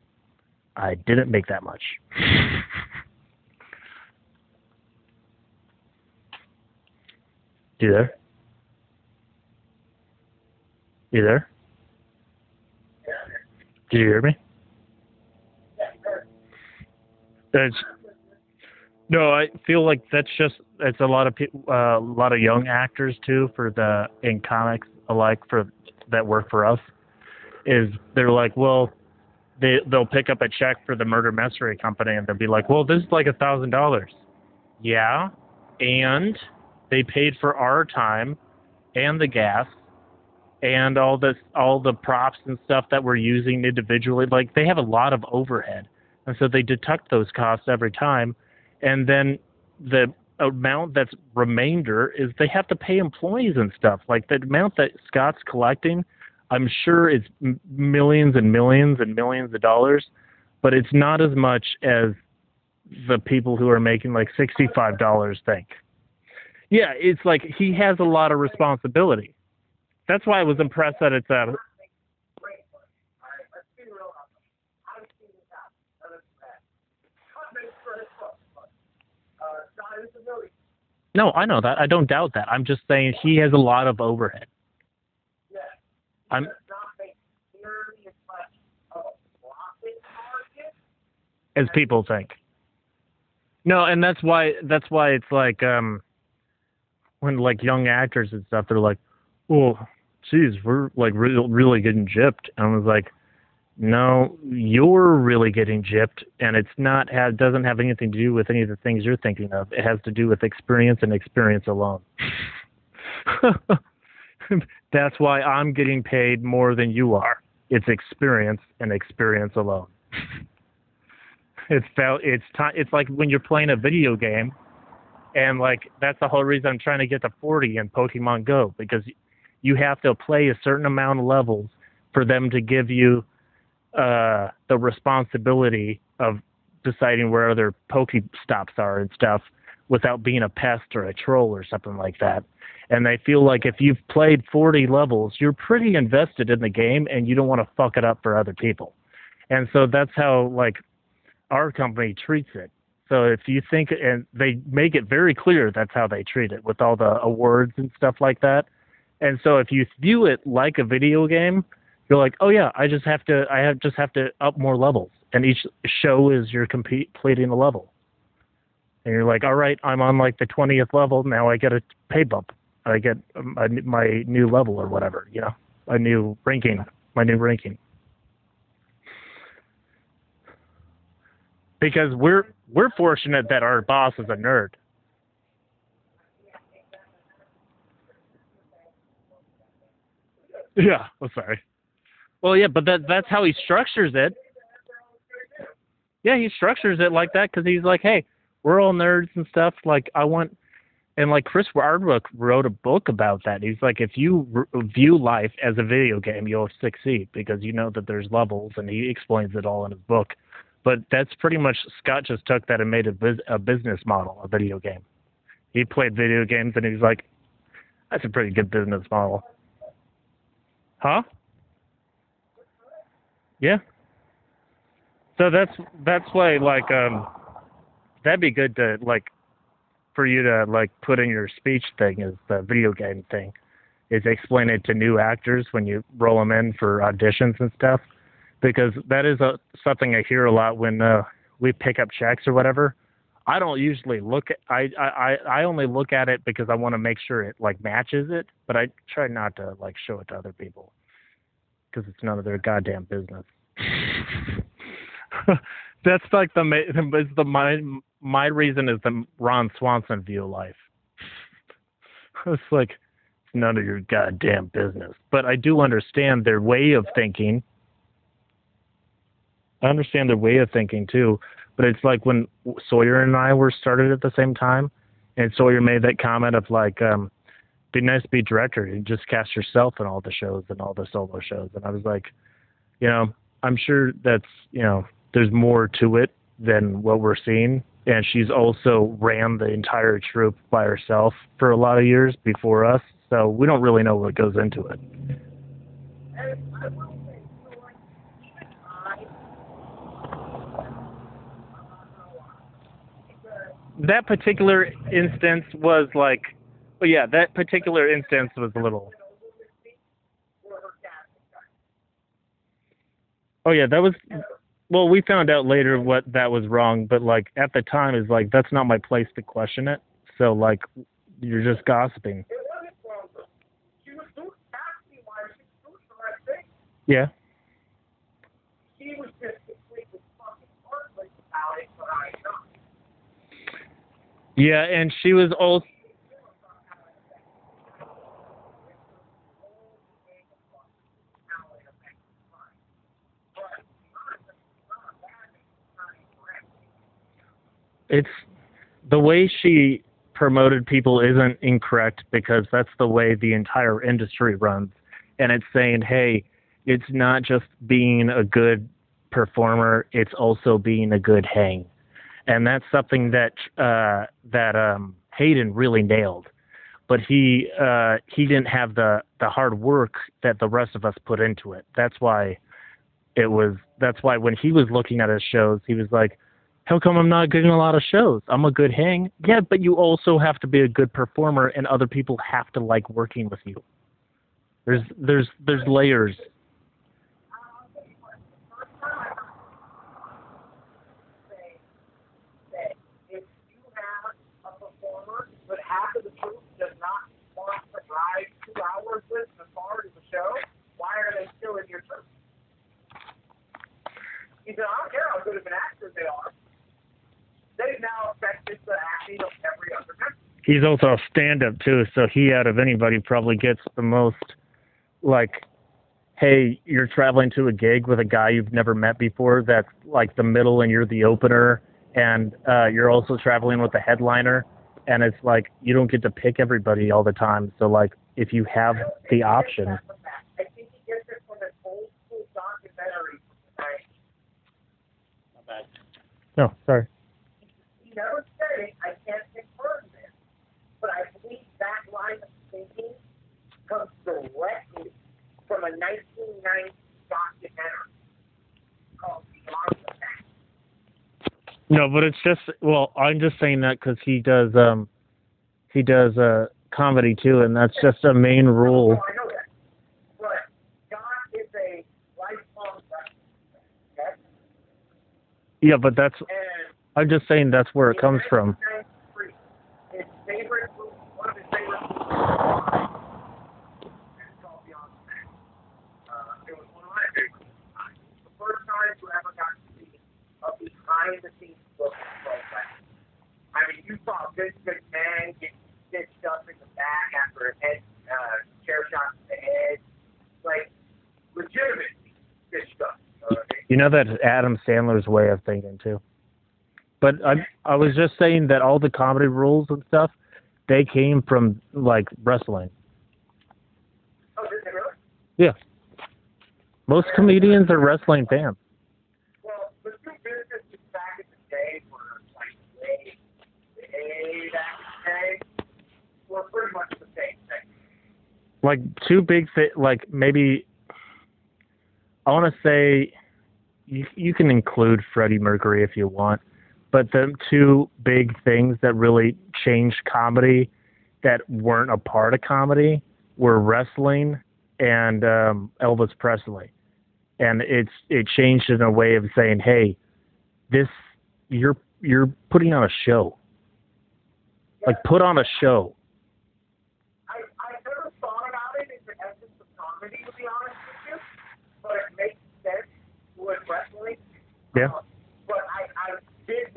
I didn't make that much. you there? You there? Did you hear me? It's no, I feel like that's just it's a lot of people, uh, a lot of young actors too for the in comics alike for that work for us. Is they're like, well, they they'll pick up a check for the murder mystery company and they'll be like, well, this is like a thousand dollars. Yeah, and they paid for our time and the gas and all this all the props and stuff that we're using individually. Like they have a lot of overhead, and so they deduct those costs every time and then the amount that's remainder is they have to pay employees and stuff. Like the amount that Scott's collecting, I'm sure it's millions and millions and millions of dollars, but it's not as much as the people who are making like $65 think. Yeah, it's like he has a lot of responsibility. That's why I was impressed that it's a No, I know that. I don't doubt that. I'm just saying he has a lot of overhead. I'm Does not make nearly as much of a profit margin as people think. No, and that's why that's why it's like um when like young actors and stuff they're like, "Oh, geez, we're like really really getting gypped." And I was like, "No, you're really getting gypped, and it's not have doesn't have anything to do with any of the things you're thinking of. It has to do with experience and experience alone." that's why I'm getting paid more than you are. It's experience and experience alone. it's felt it's time it's like when you're playing a video game and like that's the whole reason I'm trying to get to 40 in Pokemon Go because you have to play a certain amount of levels for them to give you uh the responsibility of deciding where other Pokestops are and stuff without being a pest or a troll or something like that. And they feel like if you've played 40 levels, you're pretty invested in the game and you don't want to fuck it up for other people. And so that's how like our company treats it. So if you think, and they make it very clear that's how they treat it with all the awards and stuff like that. And so if you view it like a video game, you're like, oh yeah, I just have to, I have just have to up more levels, and each show is you're completing a level. And you're like, all right, I'm on like the 20th level now. I get a pay bump. I get um, a, my new level or whatever, you know, a new ranking, my new ranking. because we're we're fortunate that our boss is a nerd. Yeah, I'm sorry. Well, yeah, but that that's how he structures it. Yeah, he structures it like that because he's like, hey, we're all nerds and stuff. Like, I want, and like Chris Hardwick wrote a book about that. He's like, if you view life as a video game, you'll succeed because you know that there's levels, and he explains it all in his book. But that's pretty much Scott just took that and made a, bus- a business model, a video game. he played video games and he's like, "That's a pretty good business model." Huh? Yeah. So that's that's why like um that'd be good to like for you to like put in your speech thing is the video game thing is explain it to new actors when you roll them in for auditions and stuff because that is a, something I hear a lot when uh, we pick up checks or whatever. I don't usually look at I, I I only look at it because I want to make sure it like matches it, but I try not to like show it to other people because it's none of their goddamn business. That's like the is the my my reason is the Ron Swanson view of life. it's like it's none of your goddamn business. But I do understand their way of thinking. I understand their way of thinking too. But it's like when Sawyer and I were started at the same time, and Sawyer made that comment of like, um, "Be nice to be director. You just cast yourself in all the shows and all the solo shows." And I was like, you know, I'm sure that's you know, there's more to it than what we're seeing. And she's also ran the entire troupe by herself for a lot of years before us, so we don't really know what goes into it. That particular instance was like, well, yeah, that particular instance was a little. Oh yeah, that was. Well, we found out later what that was wrong, but like at the time is like that's not my place to question it. So like, you're just gossiping. Yeah. Yeah, and she was also. It's the way she promoted people isn't incorrect because that's the way the entire industry runs. And it's saying, hey, it's not just being a good performer, it's also being a good hang. And that's something that uh, that um, Hayden really nailed. But he uh, he didn't have the, the hard work that the rest of us put into it. That's why it was that's why when he was looking at his shows, he was like, how come I'm not getting a lot of shows? I'm a good hang. Yeah, but you also have to be a good performer, and other people have to like working with you. There's there's there's layers. He said, I don't care how good of an actor they are. They've now affected the acting of every other member. He's also a stand-up too, so he out of anybody probably gets the most like hey, you're traveling to a gig with a guy you've never met before that's like the middle and you're the opener and uh you're also traveling with the headliner and it's like you don't get to pick everybody all the time. So like if you have the option. I think he gets it from an old school documentary from the 90s. No, sorry. he never said it, I can't confirm this, but I believe that line of thinking comes directly from a 1990 documentary called Beyond the Fact. No, but it's just well, I'm just saying that because he does um he does uh comedy too, and that's just a main rule. Oh, I know that. But John is a lifelong okay? Yeah, but that's And I'm just saying that's where it comes from. 1993, His favorite movie, one of his favorite movies, it's called Beyond the Fact. Uh, it was one of my favorite movies. The first time you uh, know that's Adam Sandler's way of thinking too. But I I was just saying that all the comedy rules and stuff, they came from like wrestling. Oh, did they really? Yeah. Most comedians are wrestling fans. Like two big, th- like maybe I want to say you you can include Freddie Mercury if you want but the two big things that really changed comedy that weren't a part of comedy were wrestling and um, Elvis Presley, and it's it changed in a way of saying, hey, this you're you're putting on a show, like put on a show. I, never thought about it in the essence of comedy, to be honest with you, but it makes sense with wrestling. Yeah. Uh, but I, I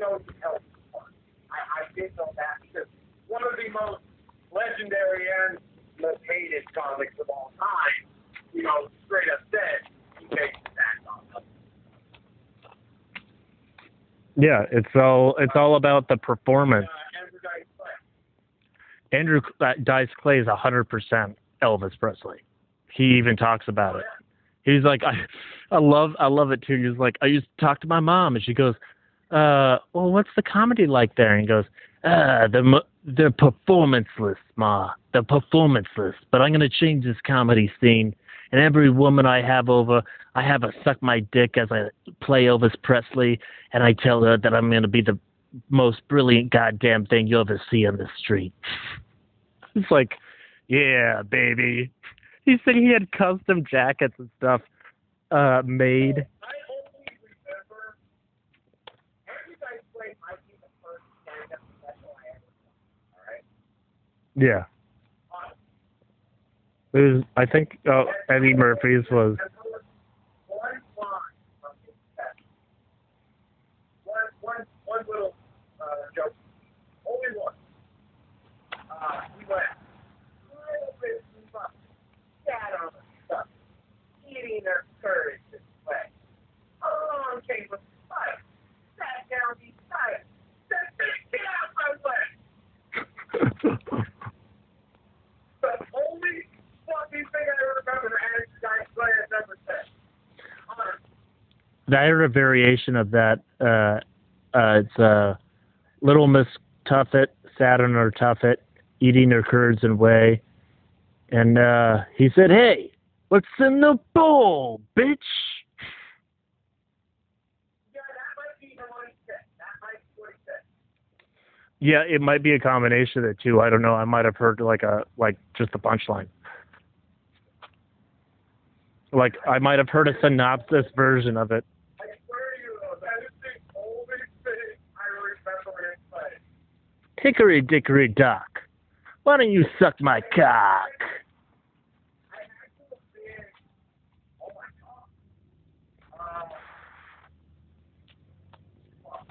know Elvis part. I, I did know that because one of the most legendary and most hated comics of all time, you know, straight up said he makes that on us. Yeah, it's all it's all about the performance. Uh, Andrew Dice Clay. Andrew uh, Dice Clay is hundred percent Elvis Presley. He even talks about it. He's like, I, I love, I love it too. He's like, I used to talk to my mom, and she goes, uh, well, what's the comedy like there? And he goes, uh, the the performanceless, ma, the performanceless. But I'm gonna change this comedy scene, and every woman I have over, I have her suck my dick as I play Elvis Presley, and I tell her that I'm gonna be the most brilliant goddamn thing you'll ever see on the street. It's like, yeah, baby. He said he had custom jackets and stuff uh, made. I only remember Andrew Dice Clay might be the first stand-up special I ever saw. All right. Yeah. It was, I think oh, Eddie Murphy's was. Uh. Uh, their courage. Along came fight. Sat down beside. Said, "Bitch, get out my way. The only fucking thing I remember Andrew Dice Clay has ever said. I heard a variation of that. Uh, uh, it's uh, Little Miss Tuffet sat on her tuffet, eating her curds and whey, and uh, he said, "Hey, what's in the bowl, bitch?" Yeah, that might be the one he said. That might be what he said. Yeah, it might be a combination of the two. I don't know. I might have heard like a like just the punchline. Like I might have heard a synopsis version of it. Hickory dickory dock. Why don't you suck my cock? I actually been, oh my god. Uh, fuck.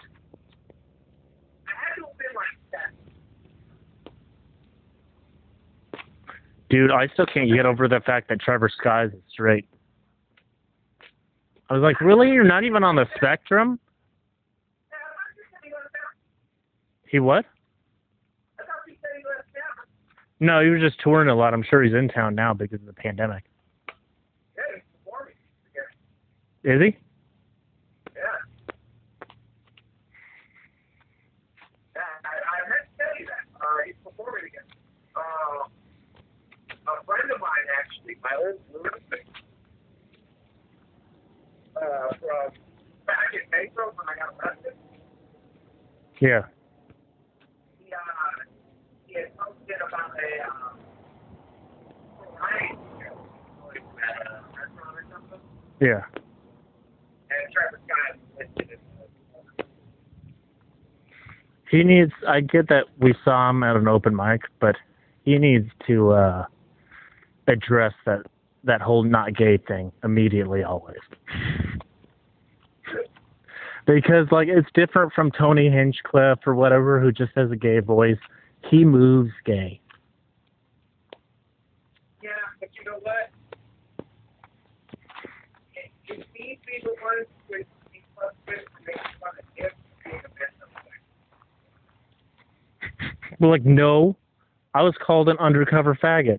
I had to have been like that. Dude, I still can't get over the fact that Trevor Skies is straight. I was like, really? You're not even on the spectrum? He what? No, he was just touring a lot. I'm sure he's in town now because of the pandemic. Is he? Yeah. Yeah, I, I meant to tell you that. Uh, he's performing again. Uh, a friend of mine, actually, my uh, from back in Metro when I got arrested, Yeah. he, uh, he had posted about a, um, Ryan like at a restaurant or something, Yeah. and Trevor Scott listed it. He needs I get that we saw him at an open mic, but he needs to uh address that that whole not gay thing immediately always. because like it's different from Tony Hinchcliffe or whatever who just has a gay voice. He moves gay. Yeah, but you know what? If if these be the ones with these to make fun of him being a best of them. We're like, no, I was called an undercover faggot.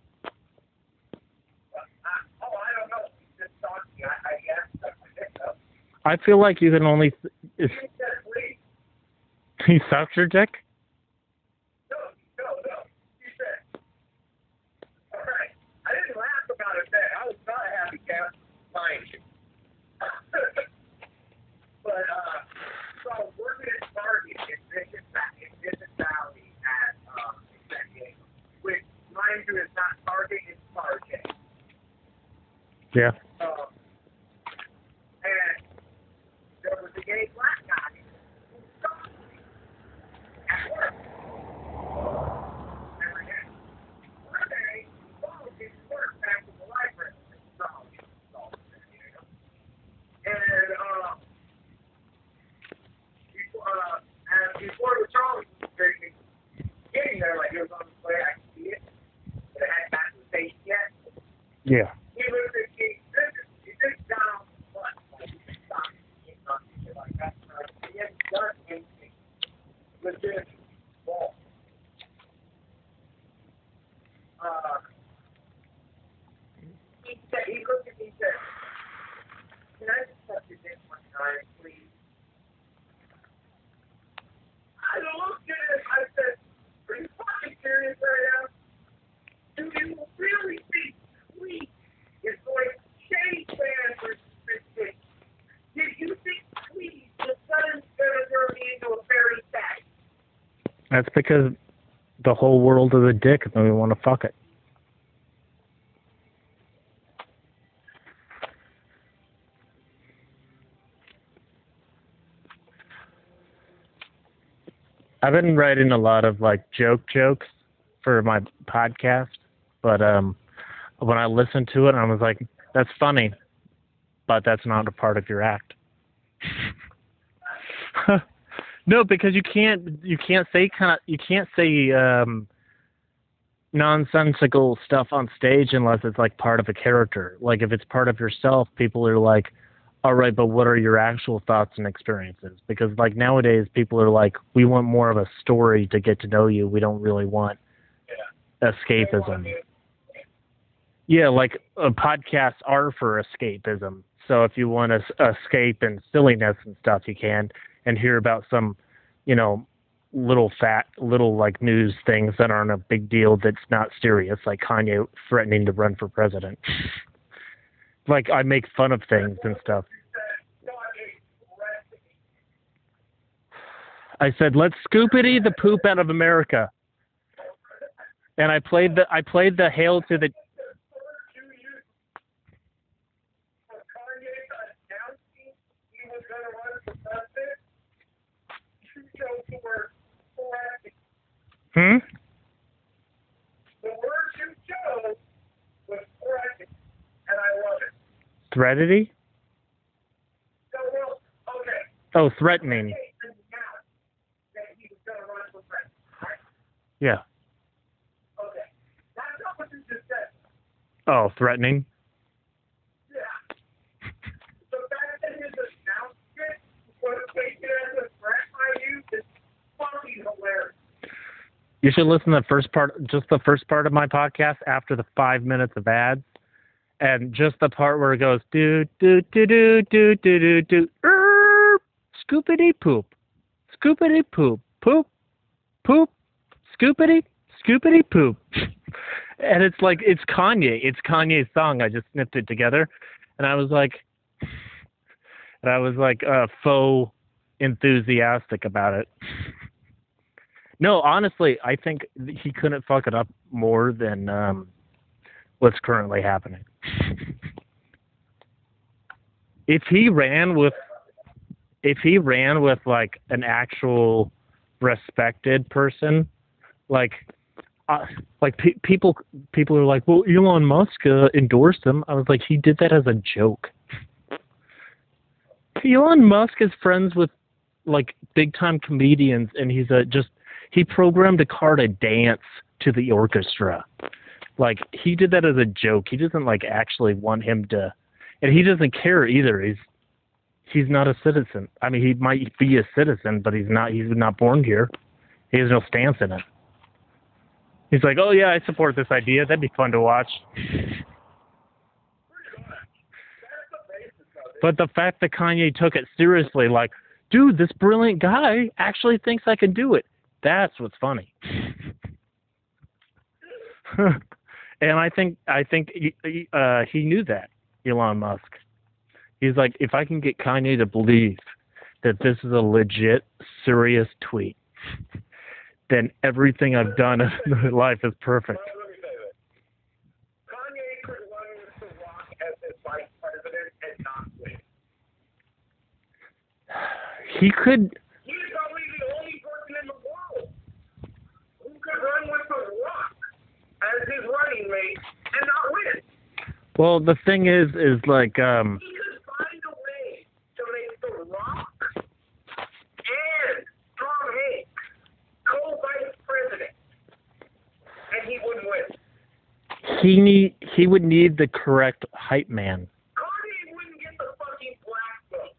I feel like you can only. Is, He sucked your dick? No, no, no. He said, all right. I didn't laugh about it then. I was not a happy camp, mind you. but, uh, so I was working at Target in Vision, in Mission Valley at, um, San Diego, which, mind you, is not Target, it's Target. Yeah. Um, and there was a gay black guy who stopped me at work. Every day. One day, he followed me to work back to the library. So, so, you know. And, um, before, uh, and before the Charlie was getting there, like it was on the way, I could see it, but it hadn't gotten to the station yet Yeah. he was a he he sits down what like he stopped eating on shit like that. Uh, he hadn't done anything legit wrong. Uh, he said he looked at me and said, "Can I just touch your dick one time, please?" I looked at him. I said, "Are you fucking serious right now? Do you really think we is going to change fans for this thing. Did you think please the sun's gonna turn me into a fairy bag? That's because the whole world is a dick and we want to fuck it. I've been writing a lot of like joke jokes for my podcast, but um when I listened to it I was like, that's funny, but that's not a part of your act. No, because you can't you can't say kind of you can't say um nonsensical stuff on stage unless it's like part of a character. Like if it's part of yourself, people are like, "All right, but what are your actual thoughts and experiences?" Because like nowadays, people are like, "We want more of a story to get to know you. We don't really want escapism." Yeah, like uh, podcasts are for escapism. So if you want to escape and silliness and stuff, you can and hear about some, you know, little fat, little like news things that aren't a big deal. That's not serious, like Kanye threatening to run for president. like I make fun of things and stuff. I said, "Let's scoopity the poop out of America," and I played the I played the hail to the hmm The word you chose was correct, and I love it. threadity. So, well, okay. Oh, threatening. Kate announced that he was going to run for president, right? Yeah. Okay. That's not what you just said. Oh, threatening. Yeah. The fact that his announcement was taken as a threat by you is fucking hilarious. You should listen to the first part, just the first part of my podcast after the five minutes of ads, and just the part where it goes do do do do do do do do er, scoopity poop, scoopity poop, poop, poop, scoopity, scoopity poop, and it's like it's Kanye, it's Kanye's song. I just snipped it together, and I was like, and I was like uh, faux enthusiastic about it. No, honestly, I think he couldn't fuck it up more than um, what's currently happening. If he ran with, if he ran with like an actual respected person, like, uh, like pe- people, people are like, well, Elon Musk uh, endorsed him. I was like, he did that as a joke. Elon Musk is friends with like big time comedians, and he's a just he programmed a car to dance to the orchestra. Like he did that as a joke. He doesn't like actually want him to, and he doesn't care either. He's he's not a citizen. I mean, he might be a citizen, but he's not. He's not born here. He has no stance in it. He's like, "Oh yeah, I support this idea. That'd be fun to watch." But the fact that Kanye took it seriously, like, dude, this brilliant guy actually thinks I can do it. That's what's funny. and I think I think he, uh, he knew that Elon Musk. He's like, if I can get Kanye to believe that this is a legit, serious tweet, then everything I've done in my life is perfect. Let me say this. Kanye could run with The Rock as his vice president and not win. He could He's probably the only person in the world who could run with The Rock as his running mate and not win. Well the thing is is like um He could find a way to make The Rock and Tom Hanks co-vice president, and he wouldn't win. he need he would need the correct hype man. Kanye wouldn't get the fucking black vote.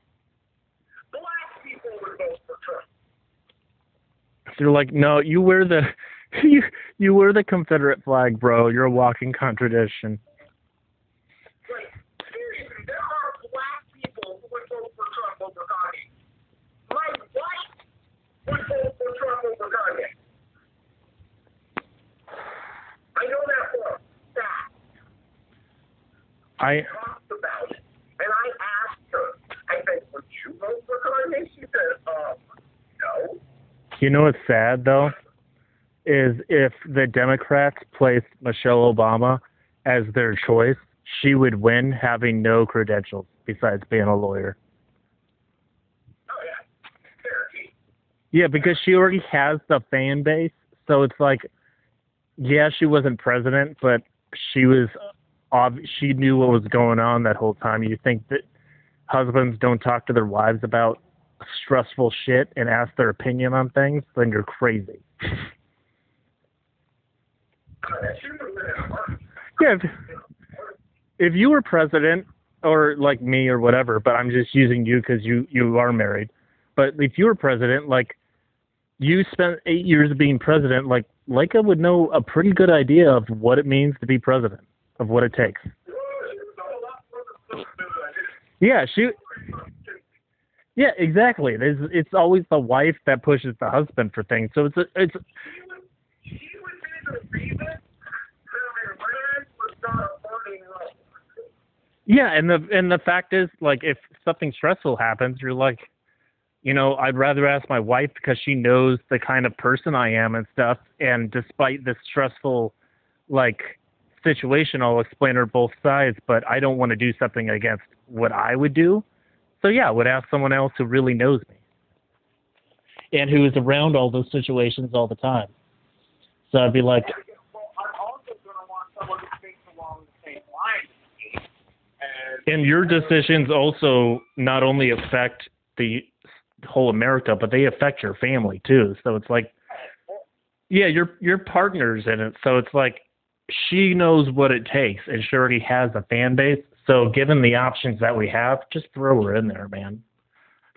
Black people would vote for Trump. They're like, no, you wear the you you wear the Confederate flag, bro. You're a walking contradiction. Like, seriously, there are black people who would vote for Trump over Kanye. My wife would vote for Kanye. I know that for a fact. I talked about it. And I asked her, I said, would you vote for Kanye? She said, um, no. you know what's sad though is if the Democrats placed Michelle Obama as their choice, she would win having no credentials besides being a lawyer. Oh, yeah. Guaranteed. Yeah, because she already has the fan base, so it's like, yeah, she wasn't president, but she was, ob- she knew what was going on that whole time. You think that husbands don't talk to their wives about stressful shit and ask their opinion on things? Then you're crazy. Yeah, if, if you were president, or like me or whatever, but I'm just using you because you you are married. But if you were president, like you spent eight years being president, like Leica would know a pretty good idea of what it means to be president, of what it takes. Yeah, she. Yeah, exactly. It's it's always the wife that pushes the husband for things. So it's a, it's. Yeah, and the and the fact is, like, if something stressful happens, you're like, you know, I'd rather ask my wife because she knows the kind of person I am and stuff. And despite this stressful, like, situation, I'll explain her both sides. But I don't want to do something against what I would do. So yeah, I would ask someone else who really knows me and who is around all those situations all the time. So I'd be like, Well, I'm also going to want someone who thinks along the same lines. And and your decisions also not only affect the whole America, but they affect your family too. So it's like, yeah, your your partner's in it. So it's like she knows what it takes, and she already has a fan base. So given the options that we have, just throw her in there, man.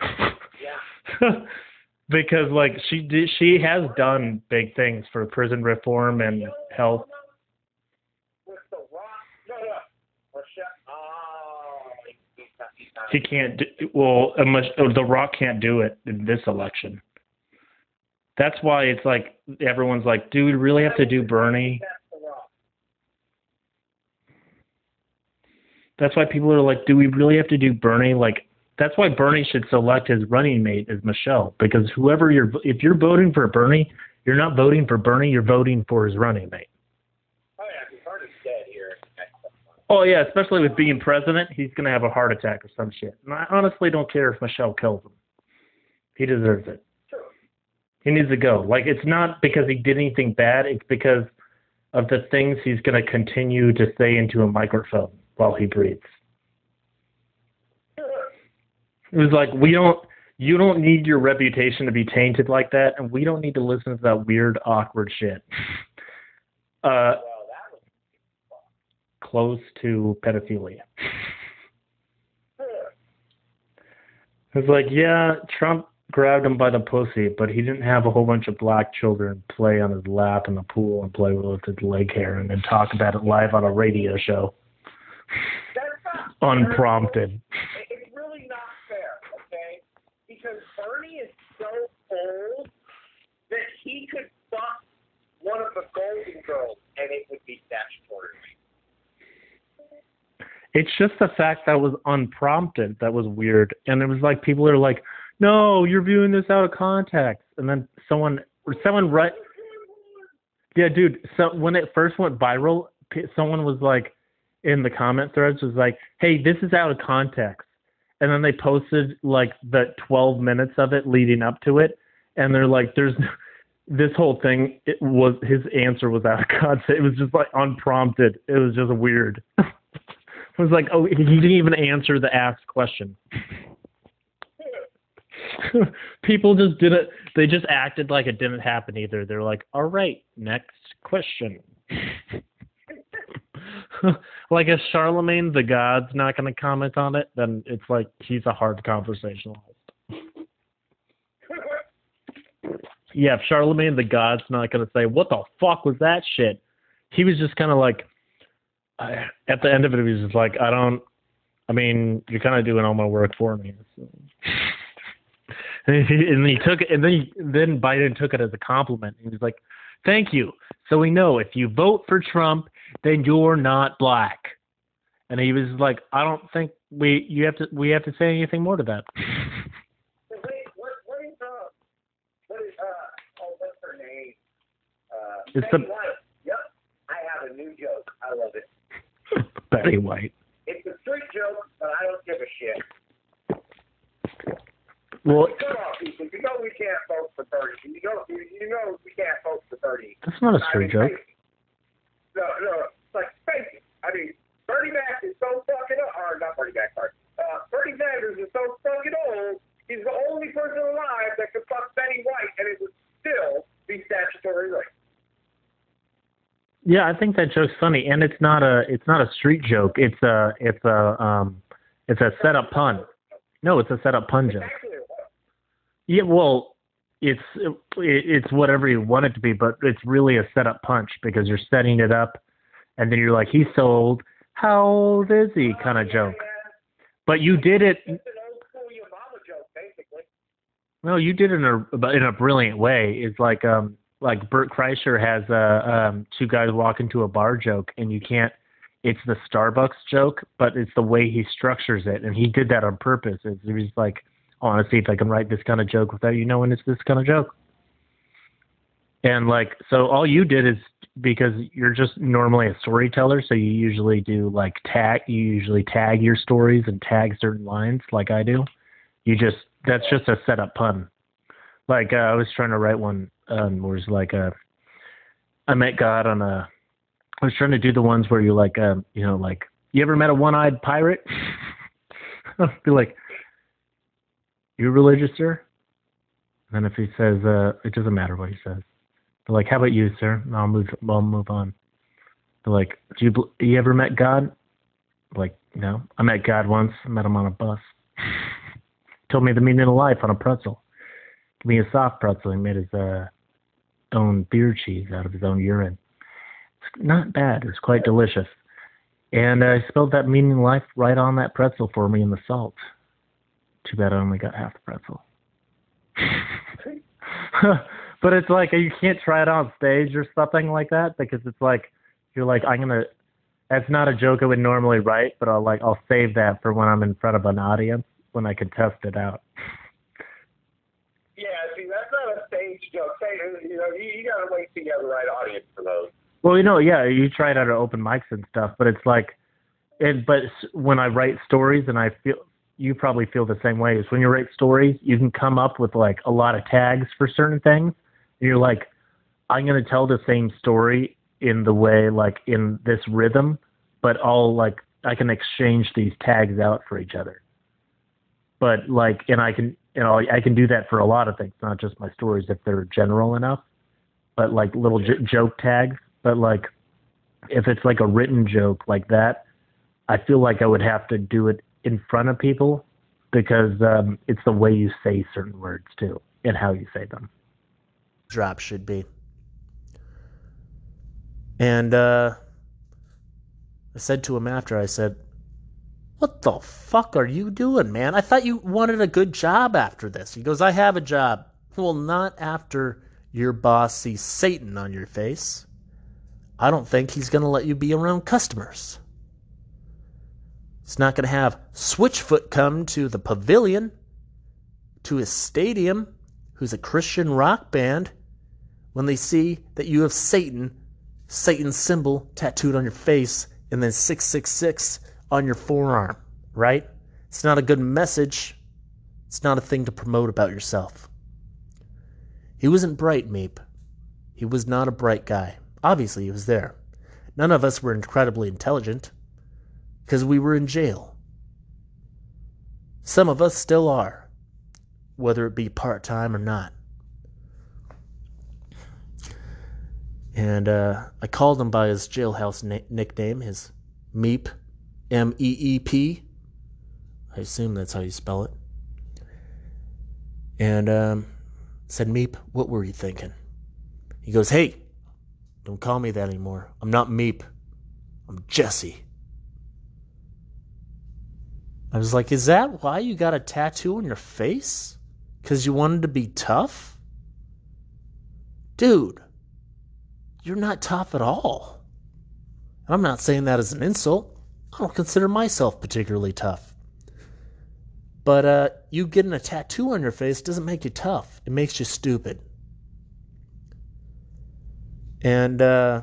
yeah. because like she did, she has done big things for prison reform and health. With the rock. No, no. Michelle. Oh, he's She can't. Do, well, unless oh, the Rock can't do it in this election. That's why it's like everyone's like, "Do we really have to do Bernie?" That's why people are like, "Do we really have to do Bernie?" Like, that's why Bernie should select his running mate as Michelle, because whoever you're, if you're voting for Bernie, you're not voting for Bernie, you're voting for his running mate. Oh, yeah. His heart is dead here. next month. Oh yeah, especially with being president, he's gonna have a heart attack or some shit. And I honestly don't care if Michelle kills him. He deserves it. True. He needs to go. Like it's not because he did anything bad. It's because of the things he's going to continue to say into a microphone while he breathes. It was like we don't. You don't need your reputation to be tainted like that, and we don't need to listen to that weird, awkward shit. Uh, Well, that was. Close to pedophilia. It's like, yeah, Trump grabbed him by the pussy, but he didn't have a whole bunch of black children play on his lap in the pool and play with his leg hair and then talk about it live on a radio show, That's not fair. unprompted. It- It's really not fair, okay? Because Bernie is so old that he could fuck one of the Golden Girls and it would be statutory. It's just the fact that was unprompted that was weird, and it was like people are like, "No, you're viewing this out of context," and then someone, someone right, yeah, dude. So when it first went viral, someone was like, in the comment threads was like, "Hey, this is out of context," and then they posted like the 12 minutes of it leading up to it, and they're like, "There's." This whole thing, it was his answer was out of context. It was just like unprompted. It was just weird. It was like, oh, he didn't even answer the asked question. People just did it. They just acted like it didn't happen either. They're like, all right, next question. like if Charlamagne tha God's not going to comment on it, then it's like he's a hard conversationalist. Yeah, if Charlamagne tha God's not going to say, what the fuck was that shit? He was just kind of like, I, at the end of it, he was just like, I don't. I mean, you're kind of doing all my work for me. So. and, he, and he took it, and then he, then Biden took it as a compliment. He was like, "Thank you." So we know if you vote for Trump, then you're not black. And he was like, "I don't think we you have to we have to say anything more to that." Wait, what, what is, uh, what is, uh, oh, what's her name? Uh, It's the- Yep, I have a new joke. I love it. Betty White. It's a street joke, but I don't give a shit. Well, Come on, people. You know we can't vote for Bernie. You know, you, you know we can't vote for Bernie. that's not a I straight mean, joke. No, no, like face it. I mean, Bernie Mac is so fucking old. Or not Bernie Mac, sorry. Uh, Bernie Sanders is so fucking old. He's the only person alive that could fuck Betty White, and it would still be statutory rape. Yeah, I think that joke's funny, and it's not a it's not a street joke. It's a it's a um it's a setup pun. No, it's a setup pun joke. Actually, it was. Yeah, well, it's it, it's whatever you want it to be, but it's really a setup punch because you're setting it up, and then you're like, he's so old. How old is he? Kind of joke. But you did it. It's an old school your mama joke, basically. No, you did it in a in a brilliant way. It's like um like Bert Kreischer has a um two guys walk into a bar joke, and you can't. It's the Starbucks joke, but it's the way he structures it, and he did that on purpose. It's, he was like, I want to see if I can write this kind of joke without you knowing it's this kind of joke. And like, so all you did is because you're just normally a storyteller, so you usually do like tag, you usually tag your stories and tag certain lines, like I do. You just that's just a setup pun. Like uh, I was trying to write one um, where it's like uh, I met God on a. I was trying to do the ones where you like, um, you know, like you ever met a one-eyed pirate? I'd be like, you religious, sir? And then if he says, uh, it doesn't matter what he says. They're like, how about you, sir? And I'll move. I'll move on. They're like, do you you ever met God? Like, no. I met God once. I met him on a bus. Told me the meaning of life on a pretzel. Give me a soft pretzel. He made his uh, own beer cheese out of his own urine. It's not bad. It's quite delicious. And I spelled that meaning life right on that pretzel for me in the salt. Too bad I only got half the pretzel. but it's like you can't try it on stage or something like that because it's like you're like I'm gonna. That's not a joke I would normally write, but I'll like I'll save that for when I'm in front of an audience when I can test it out. Yeah, see, that's not a stage joke. Say, you know, you, you got to wait the right audience for those. Well, you know, yeah, you try it out at open mics and stuff, but it's like, and But when I write stories, and I feel you probably feel the same way. Is when you write stories, you can come up with like a lot of tags for certain things. And you're like, I'm gonna tell the same story in the way like in this rhythm, but I'll like I can exchange these tags out for each other. But like, and I can, you know, I can do that for a lot of things, not just my stories if they're general enough. But like little j- joke tags. But like, if it's like a written joke like that, I feel like I would have to do it in front of people because um, it's the way you say certain words too and how you say them. Drop should be. And uh, I said to him after, I said, What the fuck are you doing, man? I thought you wanted a good job after this. He goes, I have a job. Well, not after your boss sees Satan on your face. I don't think he's going to let you be around customers. He's not going to have Switchfoot come to the pavilion, to his stadium, who's a Christian rock band, when they see that you have Satan, Satan's symbol tattooed on your face, and then 666 on your forearm, right? It's not a good message. It's not a thing to promote about yourself. He wasn't bright, Meep. He was not a bright guy. Obviously, he was there. None of us were incredibly intelligent because we were in jail. Some of us still are, whether it be part time or not. And uh, I called him by his jailhouse na- nickname, his Meep, M E E P. I assume that's how you spell it. And um, said, Meep, what were you thinking? He goes, Hey, don't call me that anymore. I'm not Meep. I'm Jesse. I was like, Is that why you got a tattoo on your face? Because you wanted to be tough? Dude, you're not tough at all. And I'm not saying that as an insult. I don't consider myself particularly tough. But uh, you getting a tattoo on your face doesn't make you tough. It makes you stupid. And uh,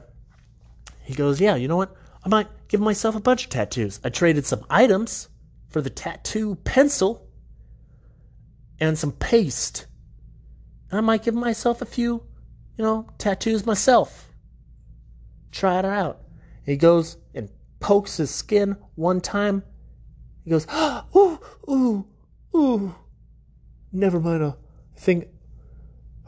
he goes, Yeah, you know what? I might give myself a bunch of tattoos. I traded some items for the tattoo pencil and some paste. And I might give myself a few, you know, tattoos myself. Try it out. He goes pokes his skin one time. He goes, Ooh, ooh, ooh. Never mind. I think,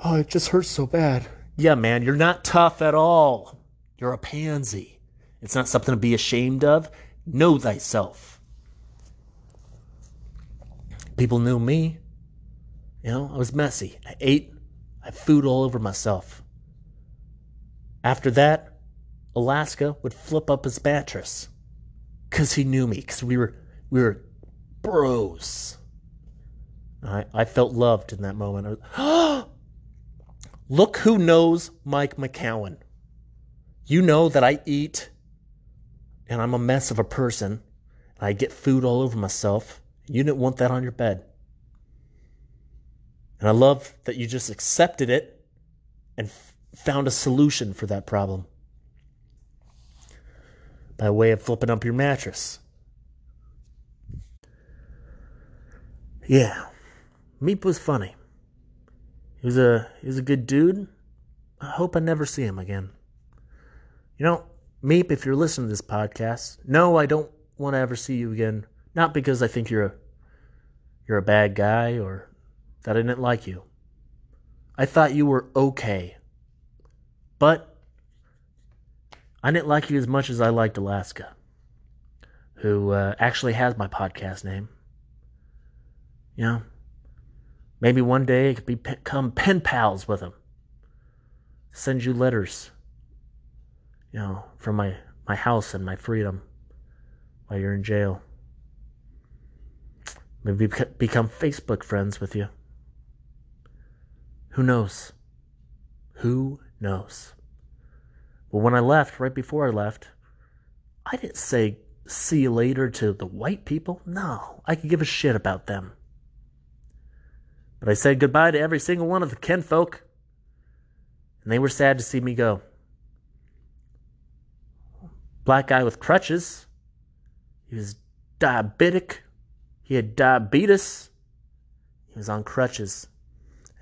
oh, it just hurts so bad. Yeah, man, you're not tough at all. You're a pansy. It's not something to be ashamed of. Know thyself. People knew me. You know, I was messy. I ate. I had food all over myself. After that, Alaska would flip up his mattress because he knew me because we were we were bros. I I felt loved in that moment. Was, Look who knows Mike McCowan. You know that I eat and I'm a mess of a person. I get food all over myself. You didn't want that on your bed. And I love that you just accepted it and f- found a solution for that problem by way of flipping up your mattress. Yeah, Meep was funny. He was a he was a good dude. I hope I never see him again. You know, Meep, if you're listening to this podcast, no, I don't want to ever see you again. Not because I think you're a you're a bad guy or that I didn't like you. I thought you were okay. But I didn't like you as much as I liked Alaska, who uh, actually has my podcast name. You know, maybe one day I could become pen pals with him. Send you letters, you know, from my, my house and my freedom while you're in jail. Maybe become Facebook friends with you. Who knows? Who knows? But when I left, right before I left, I didn't say see you later to the white people. No, I could give a shit about them. But I said goodbye to every single one of the kinfolk, and they were sad to see me go. Black guy with crutches. He was diabetic. He had diabetes. He was on crutches.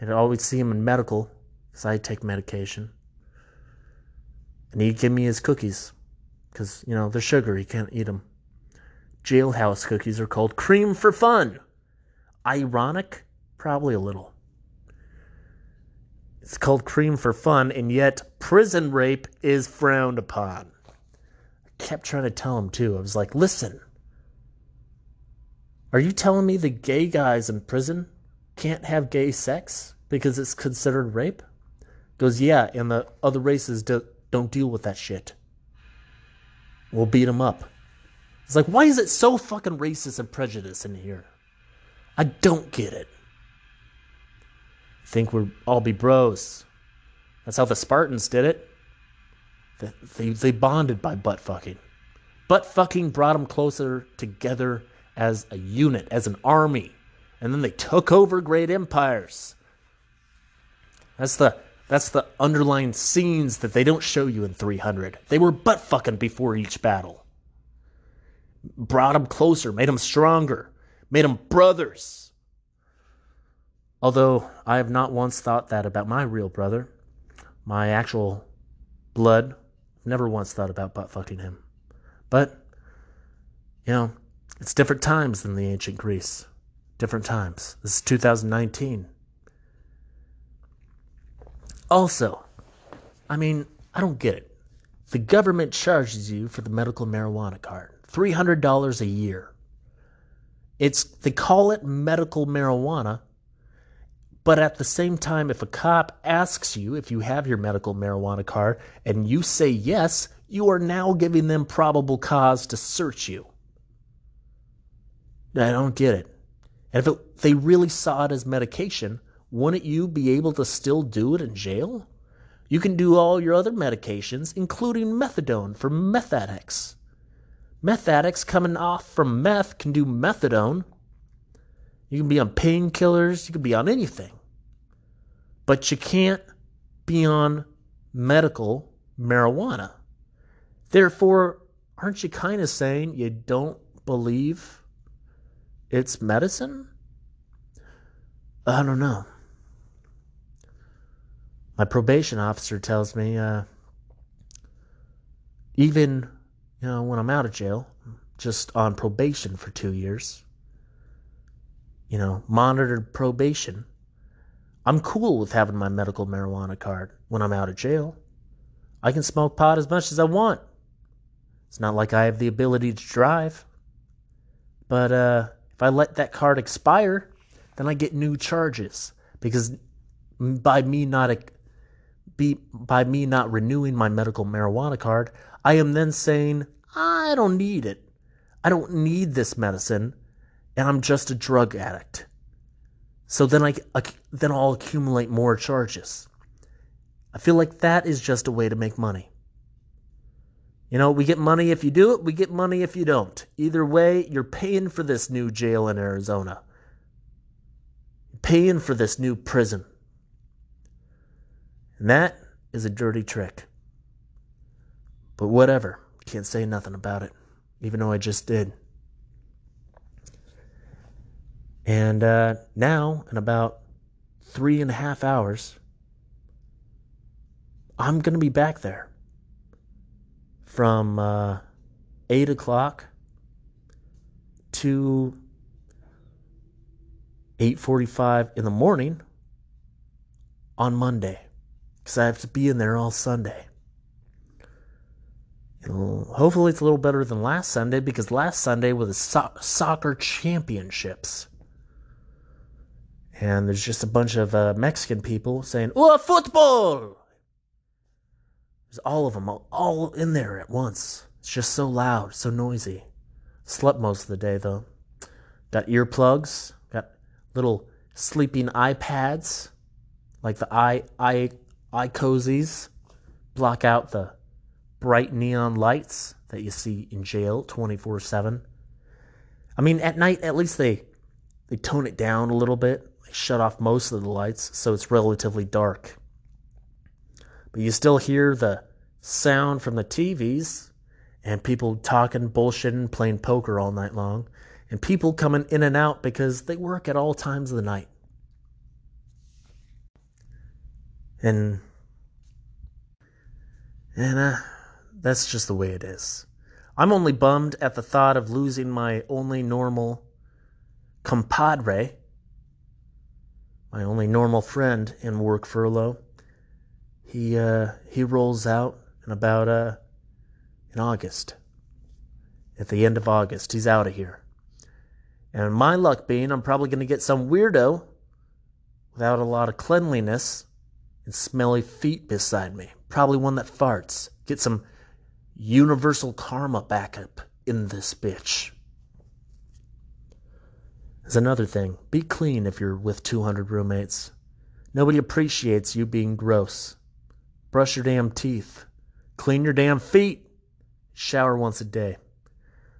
I'd always see him in medical because I take medication. And he'd give me his cookies because, you know, they're sugar. He can't eat them. Jailhouse cookies are called cream for fun. Ironic? Probably a little. It's called cream for fun, and yet prison rape is frowned upon. I kept trying to tell him, too. I was like, listen, Are you telling me the gay guys in prison can't have gay sex because it's considered rape? Goes, yeah, and the other races do, don't deal with that shit. We'll beat them up. It's like, why is it so fucking racist and prejudice in here? I don't get it. Think we'll all be bros. That's how the Spartans did it. They, they bonded by butt fucking. Butt fucking brought them closer together as a unit, as an army. And then they took over great empires. That's the that's the underlying scenes that they don't show you in 300. They were butt fucking before each battle. Brought them closer, made them stronger, made them brothers. Although I have not once thought that about my real brother, my actual blood, never once thought about butt fucking him. But, you know, it's different times than the ancient Greece. Different times. This is 2019. Also, I mean, I don't get it. The government charges you for the medical marijuana card $300 a year. It's they call it medical marijuana, but at the same time if a cop asks you if you have your medical marijuana card and you say yes, you are now giving them probable cause to search you. I don't get it. And if it, they really saw it as medication, wouldn't you be able to still do it in jail? You can do all your other medications, including methadone for meth addicts. Meth addicts coming off from meth can do methadone. You can be on painkillers, you can be on anything. But you can't be on medical marijuana. Therefore, aren't you kind of saying you don't believe it's medicine? I don't know. My probation officer tells me, uh, even you know when I'm out of jail, just on probation for two years, you know, monitored probation. I'm cool with having my medical marijuana card when I'm out of jail. I can smoke pot as much as I want. It's not like I have the ability to drive. But uh, if I let that card expire, then I get new charges because by me not be by me not renewing my medical marijuana card, I am then saying I don't need it. I don't need this medicine and I'm just a drug addict. So then I then I'll accumulate more charges. I feel like that is just a way to make money. You know, we get money if you do it, we get money if you don't. Either way, you're paying for this new jail in Arizona. Paying for this new prison. And that is a dirty trick. But whatever. Can't say nothing about it, even though I just did. And uh, now, in about three and a half hours, I'm going to be back there from uh, 8 o'clock to 8.45 in the morning on Monday because I have to be in there all Sunday. hopefully, it's a little better than last Sunday because last Sunday was the so- soccer championships. And there's just a bunch of uh, Mexican people saying, Oh, football! There's all of them, all in there at once. It's just so loud, so noisy. Slept most of the day though. Got earplugs, got little sleeping iPads, like the i i eye cozies, block out the bright neon lights that you see in jail 24/7. I mean, at night at least they they tone it down a little bit. They shut off most of the lights so it's relatively dark but you still hear the sound from the TVs and people talking, bullshitting, playing poker all night long, and people coming in and out because they work at all times of the night. And and uh, that's just the way it is. I'm only bummed at the thought of losing my only normal compadre, my only normal friend in work furlough he uh, he rolls out in about uh, in August. At the end of August, he's out of here. And my luck being, I'm probably going to get some weirdo without a lot of cleanliness and smelly feet beside me. Probably one that farts. Get some universal karma backup in this bitch. There's another thing be clean if you're with 200 roommates. Nobody appreciates you being gross. Brush your damn teeth. Clean your damn feet. Shower once a day.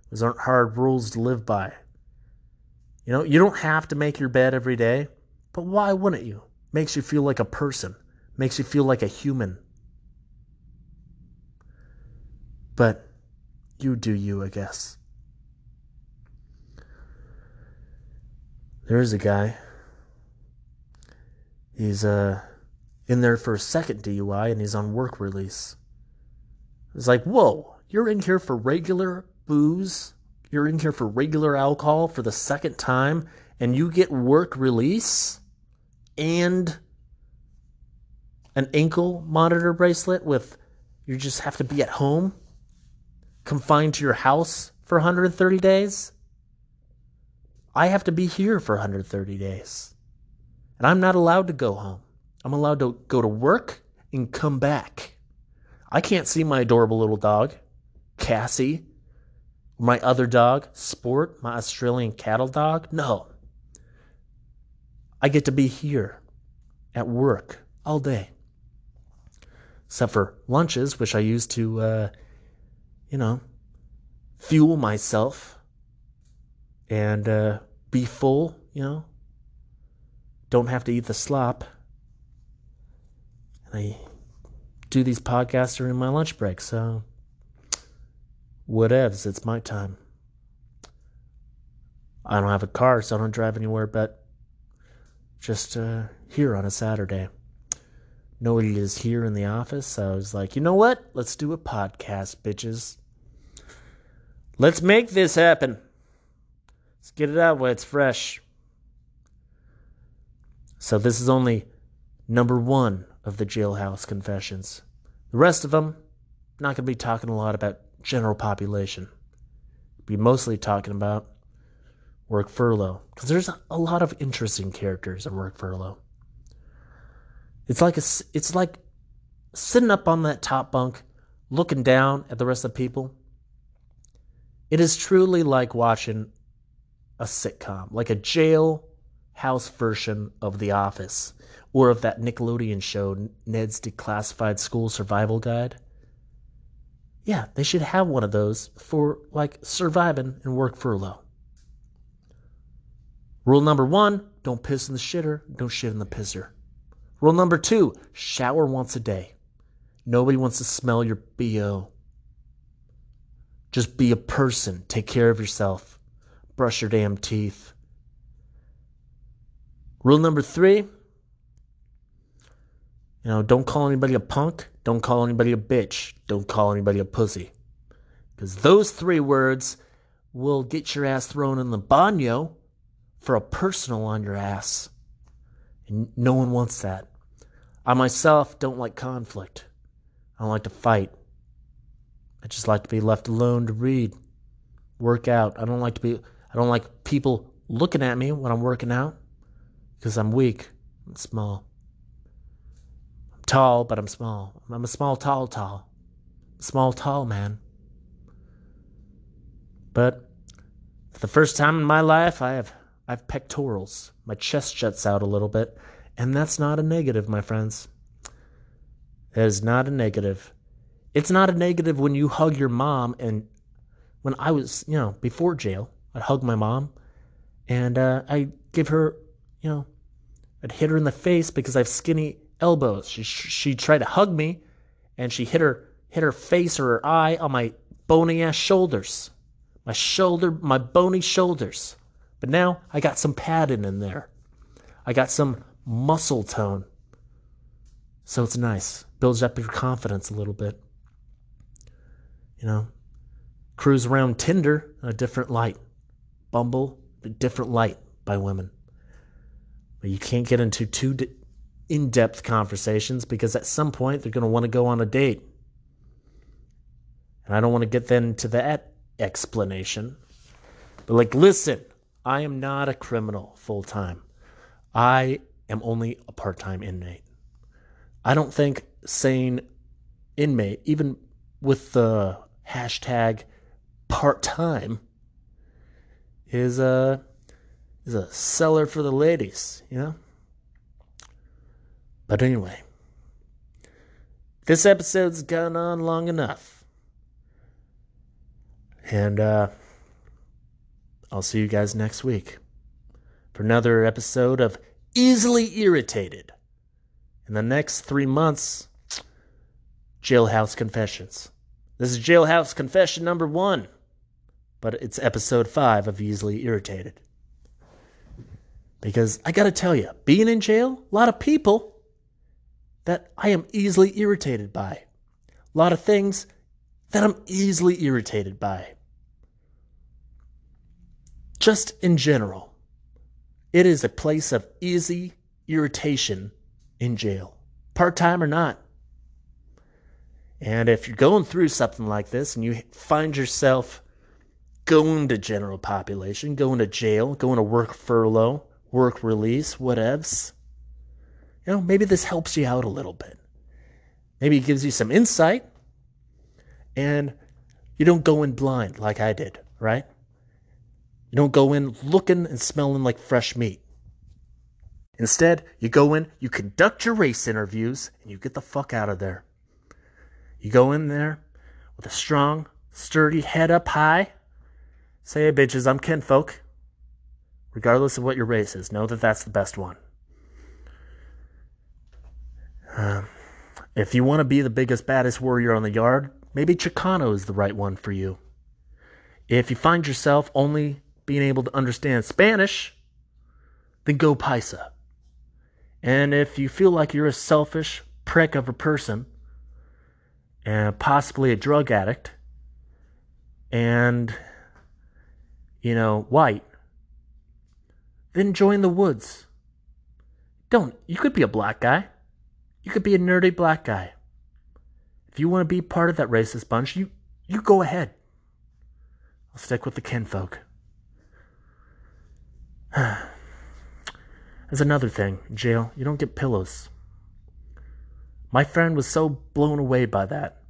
Those aren't hard rules to live by. You know, you don't have to make your bed every day, but why wouldn't you? Makes you feel like a person, makes you feel like a human. But you do you, I guess. There's a guy. He's uh in there for a second DUI and he's on work release. It's like, whoa, you're in here for regular booze? You're in here for regular alcohol for the second time and you get work release and an ankle monitor bracelet with you just have to be at home confined to your house for 130 days? I have to be here for 130 days. And I'm not allowed to go home. I'm allowed to go to work and come back. I can't see my adorable little dog, Cassie, my other dog, Sport, my Australian cattle dog. No. I get to be here at work all day. Except for lunches, which I use to, uh, you know, fuel myself and uh, be full, you know. Don't have to eat the slop. And I do these podcasts during my lunch break, so whatevs, it's my time. I don't have a car, so I don't drive anywhere but just uh, here on a Saturday. Nobody is here in the office, so I was like, you know what? Let's do a podcast, bitches. Let's make this happen. Let's get it out while it's fresh. So, this is only number one of the jailhouse confessions. The rest of them, not going to be talking a lot about general population. Be mostly talking about work furlough because there's a lot of interesting characters in work furlough. It's like a, it's like sitting up on that top bunk, looking down at the rest of the people. It is truly like watching a sitcom, like a jailhouse version of The Office or of that Nickelodeon show, Ned's Declassified School Survival Guide. Yeah, they should have one of those for like surviving and work furlough. Rule number one don't piss in the shitter, don't shit in the pisser. Rule number two shower once a day. Nobody wants to smell your BO. Just be a person, take care of yourself, brush your damn teeth. Rule number three, you know, don't call anybody a punk. Don't call anybody a bitch. Don't call anybody a pussy. Because those three words will get your ass thrown in the banyo for a personal on your ass. And no one wants that. I myself don't like conflict. I don't like to fight. I just like to be left alone to read, work out. I don't like to be I don't like people looking at me when I'm working out because I'm weak and small. I'm tall, but I'm small. I'm a small, tall, tall. Small, tall man. But for the first time in my life, I have I have pectorals. My chest juts out a little bit, and that's not a negative, my friends. That is not a negative. It's not a negative when you hug your mom. And when I was, you know, before jail, I'd hug my mom, and uh, I give her, you know, I'd hit her in the face because I have skinny elbows. She she tried to hug me, and she hit her hit her face or her eye on my bony ass shoulders, my shoulder, my bony shoulders. But now I got some padding in there. I got some muscle tone. So it's nice. Builds up your confidence a little bit. You know, cruise around Tinder a different light. Bumble, a different light by women. But you can't get into too in depth conversations because at some point they're going to want to go on a date. And I don't want to get then to that explanation. But, like, listen, I am not a criminal full time. I am only a part time inmate. I don't think saying inmate, even with the hashtag part time, is a is a seller for the ladies, you know? But anyway, this episode's gone on long enough. And uh I'll see you guys next week for another episode of Easily Irritated. In the next three months, Jailhouse Confessions. This is Jailhouse Confession number one, but it's episode five of Easily Irritated. Because I gotta tell you, being in jail, a lot of people that I am easily irritated by. A lot of things that I'm easily irritated by just in general, it is a place of easy irritation in jail, part time or not. And if you're going through something like this and you find yourself going to general population, going to jail, going to work furlough, work release, whatevs, you know, maybe this helps you out a little bit. Maybe it gives you some insight and you don't go in blind like I did, right? You don't go in looking and smelling like fresh meat. Instead, you go in, you conduct your race interviews, and you get the fuck out of there. You go in there with a strong, sturdy head up high. Say, hey, bitches, I'm kinfolk. Regardless of what your race is, know that that's the best one. Uh, if you want to be the biggest, baddest warrior on the yard, maybe Chicano is the right one for you. If you find yourself only being able to understand Spanish, then go Paisa. And if you feel like you're a selfish prick of a person, and possibly a drug addict, and, you know, white, then join the woods. Don't. You could be a black guy. You could be a nerdy black guy. If you want to be part of that racist bunch, you, you go ahead. I'll stick with the kinfolk. There's another thing, jail. You don't get pillows. My friend was so blown away by that.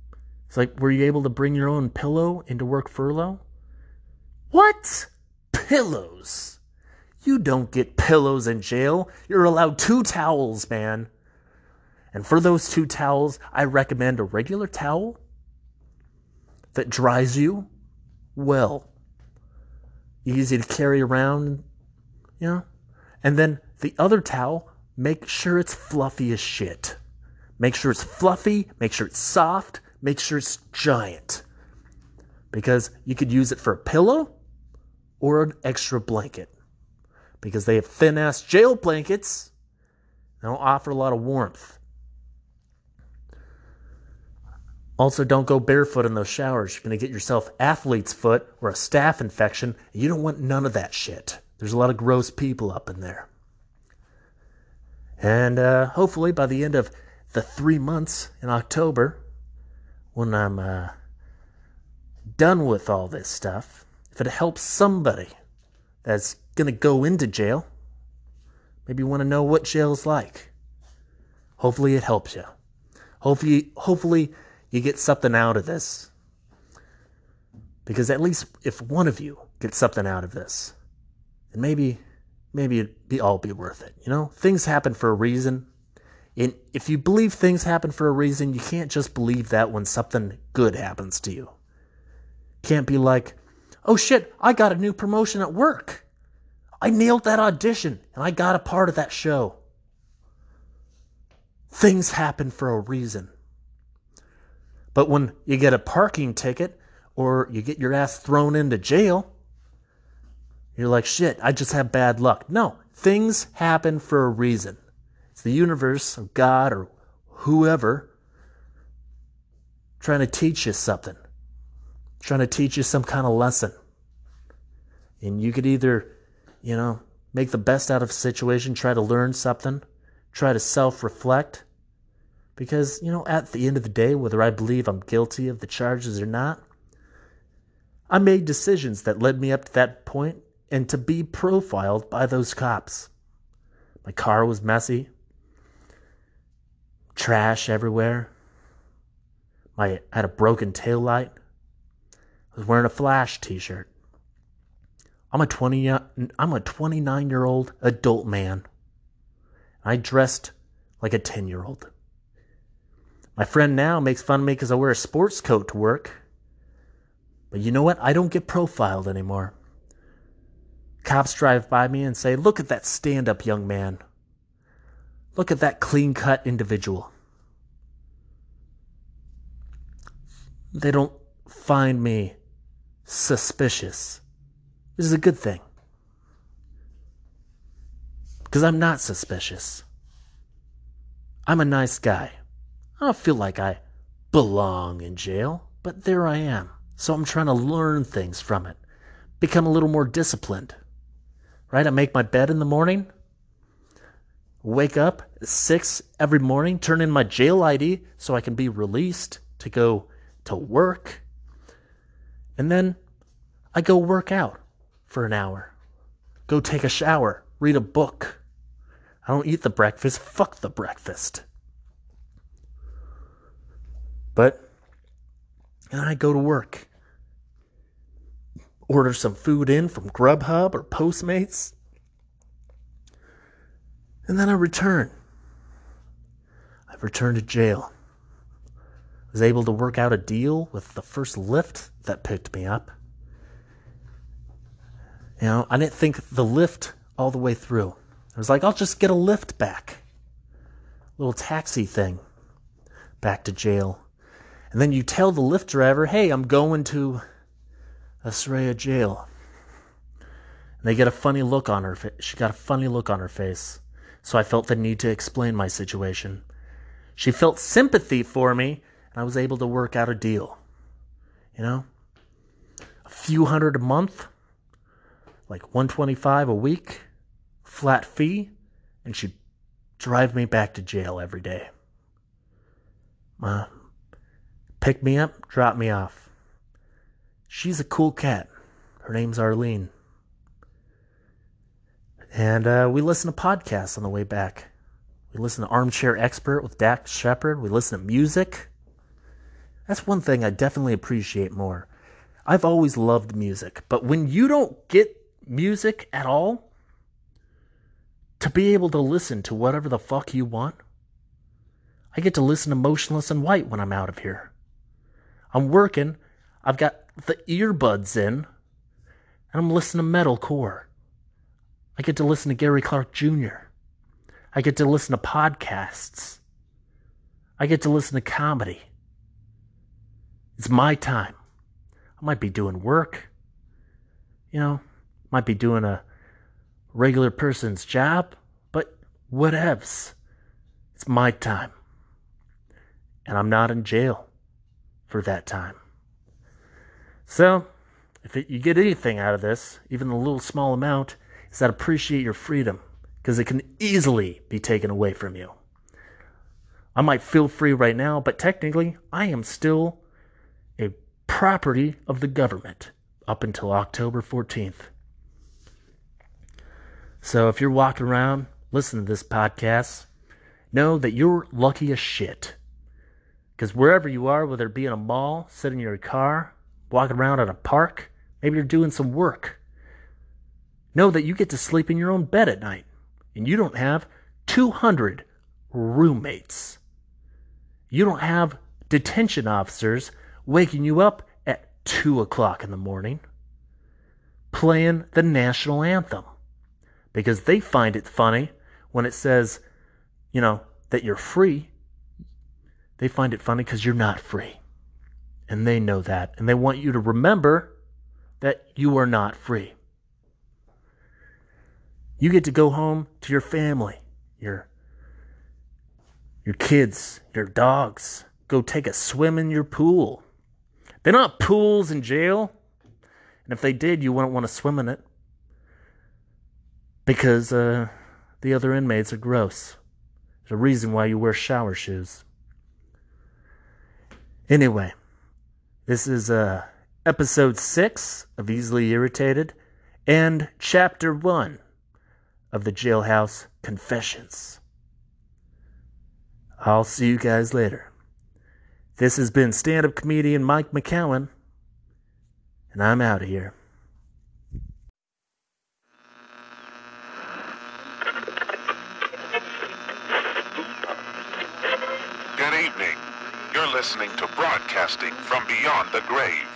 It's like, were you able to bring your own pillow into work furlough? What? Pillows? You don't get pillows in jail. You're allowed two towels, man. And for those two towels, I recommend a regular towel that dries you well. Easy to carry around know? And then the other towel, make sure it's fluffy as shit. Make sure it's fluffy, make sure it's soft, make sure it's giant. Because you could use it for a pillow or an extra blanket. Because they have thin ass jail blankets. They don't offer a lot of warmth. Also, don't go barefoot in those showers. You're going to get yourself athlete's foot or a staph infection. You don't want none of that shit. There's a lot of gross people up in there. And uh, hopefully by the end of the three months in October, when I'm uh, done with all this stuff, if it helps somebody that's going to go into jail, maybe you want to know what jail's like. Hopefully it helps you. Hopefully, hopefully you get something out of this. Because at least if one of you gets something out of this, and maybe maybe it'd be all be worth it. You know, things happen for a reason. And if you believe things happen for a reason, you can't just believe that when something good happens to you. Can't be like, oh shit, I got a new promotion at work. I nailed that audition and I got a part of that show. Things happen for a reason. But when you get a parking ticket or you get your ass thrown into jail, you're like, shit, I just have bad luck. No, things happen for a reason. It's the universe or God or whoever trying to teach you something, trying to teach you some kind of lesson. And you could either, you know, make the best out of a situation, try to learn something, try to self reflect. Because, you know, at the end of the day, whether I believe I'm guilty of the charges or not, I made decisions that led me up to that point and to be profiled by those cops. My car was messy, trash everywhere. My I had a broken tail light. I was wearing a Flash t-shirt. I'm a 20 I'm a 29 year old adult man. I dressed like a 10 year old. My friend now makes fun of me because I wear a sports coat to work. But you know what? I don't get profiled anymore. Cops drive by me and say, Look at that stand up young man. Look at that clean cut individual. They don't find me suspicious. This is a good thing. Because I'm not suspicious. I'm a nice guy. I don't feel like I belong in jail, but there I am. So I'm trying to learn things from it, become a little more disciplined. Right? I make my bed in the morning, wake up at 6 every morning, turn in my jail ID so I can be released to go to work. And then I go work out for an hour, go take a shower, read a book. I don't eat the breakfast. Fuck the breakfast. But and then I go to work. Order some food in from Grubhub or Postmates. And then I return. I return to jail. I was able to work out a deal with the first Lyft that picked me up. You know, I didn't think the Lyft all the way through. I was like, I'll just get a lift back. Little taxi thing back to jail. And then you tell the Lyft driver, hey, I'm going to Asraya jail. And they get a funny look on her face. She got a funny look on her face. So I felt the need to explain my situation. She felt sympathy for me, and I was able to work out a deal. You know? A few hundred a month, like 125 a week, flat fee, and she'd drive me back to jail every day. Uh, pick me up, drop me off. She's a cool cat. Her name's Arlene. And uh, we listen to podcasts on the way back. We listen to Armchair Expert with Dax Shepard. We listen to music. That's one thing I definitely appreciate more. I've always loved music, but when you don't get music at all, to be able to listen to whatever the fuck you want, I get to listen to Motionless in White when I'm out of here. I'm working, I've got the earbuds in, and I'm listening to metalcore. I get to listen to Gary Clark Jr. I get to listen to podcasts. I get to listen to comedy. It's my time. I might be doing work. You know, might be doing a regular person's job, but whatevs. It's my time. And I'm not in jail for that time. So, if it, you get anything out of this, even a little small amount, is that appreciate your freedom because it can easily be taken away from you. I might feel free right now, but technically, I am still a property of the government up until October 14th. So if you're walking around listening to this podcast, know that you're lucky as shit. Because wherever you are, whether it be in a mall, sitting in your car, walking around at a park, maybe you're doing some work, know that you get to sleep in your own bed at night and you don't have 200 roommates. You don't have detention officers waking you up at 2 o'clock in the morning playing the national anthem because they find it funny when it says, you know, that you're free. They find it funny because you're not free. And they know that. And they want you to remember that you are not free. You get to go home to your family, your, your kids, your dogs. Go take a swim in your pool. They're not pools in jail. And if they did, you wouldn't want to swim in it because uh, the other inmates are gross. There's a reason why you wear shower shoes. Anyway, this is uh, episode six of Easily Irritated and chapter one of the Jailhouse Confessions. I'll see you guys later. This has been stand up comedian Mike McCowan, and I'm out of here. listening to Broadcasting from Beyond the Grave.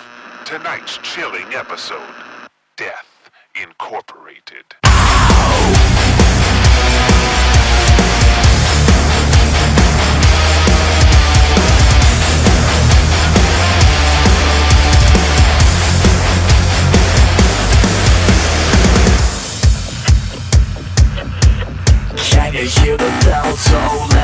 Tonight's chilling episode Death Incorporated. Can you hear the bells? Oh,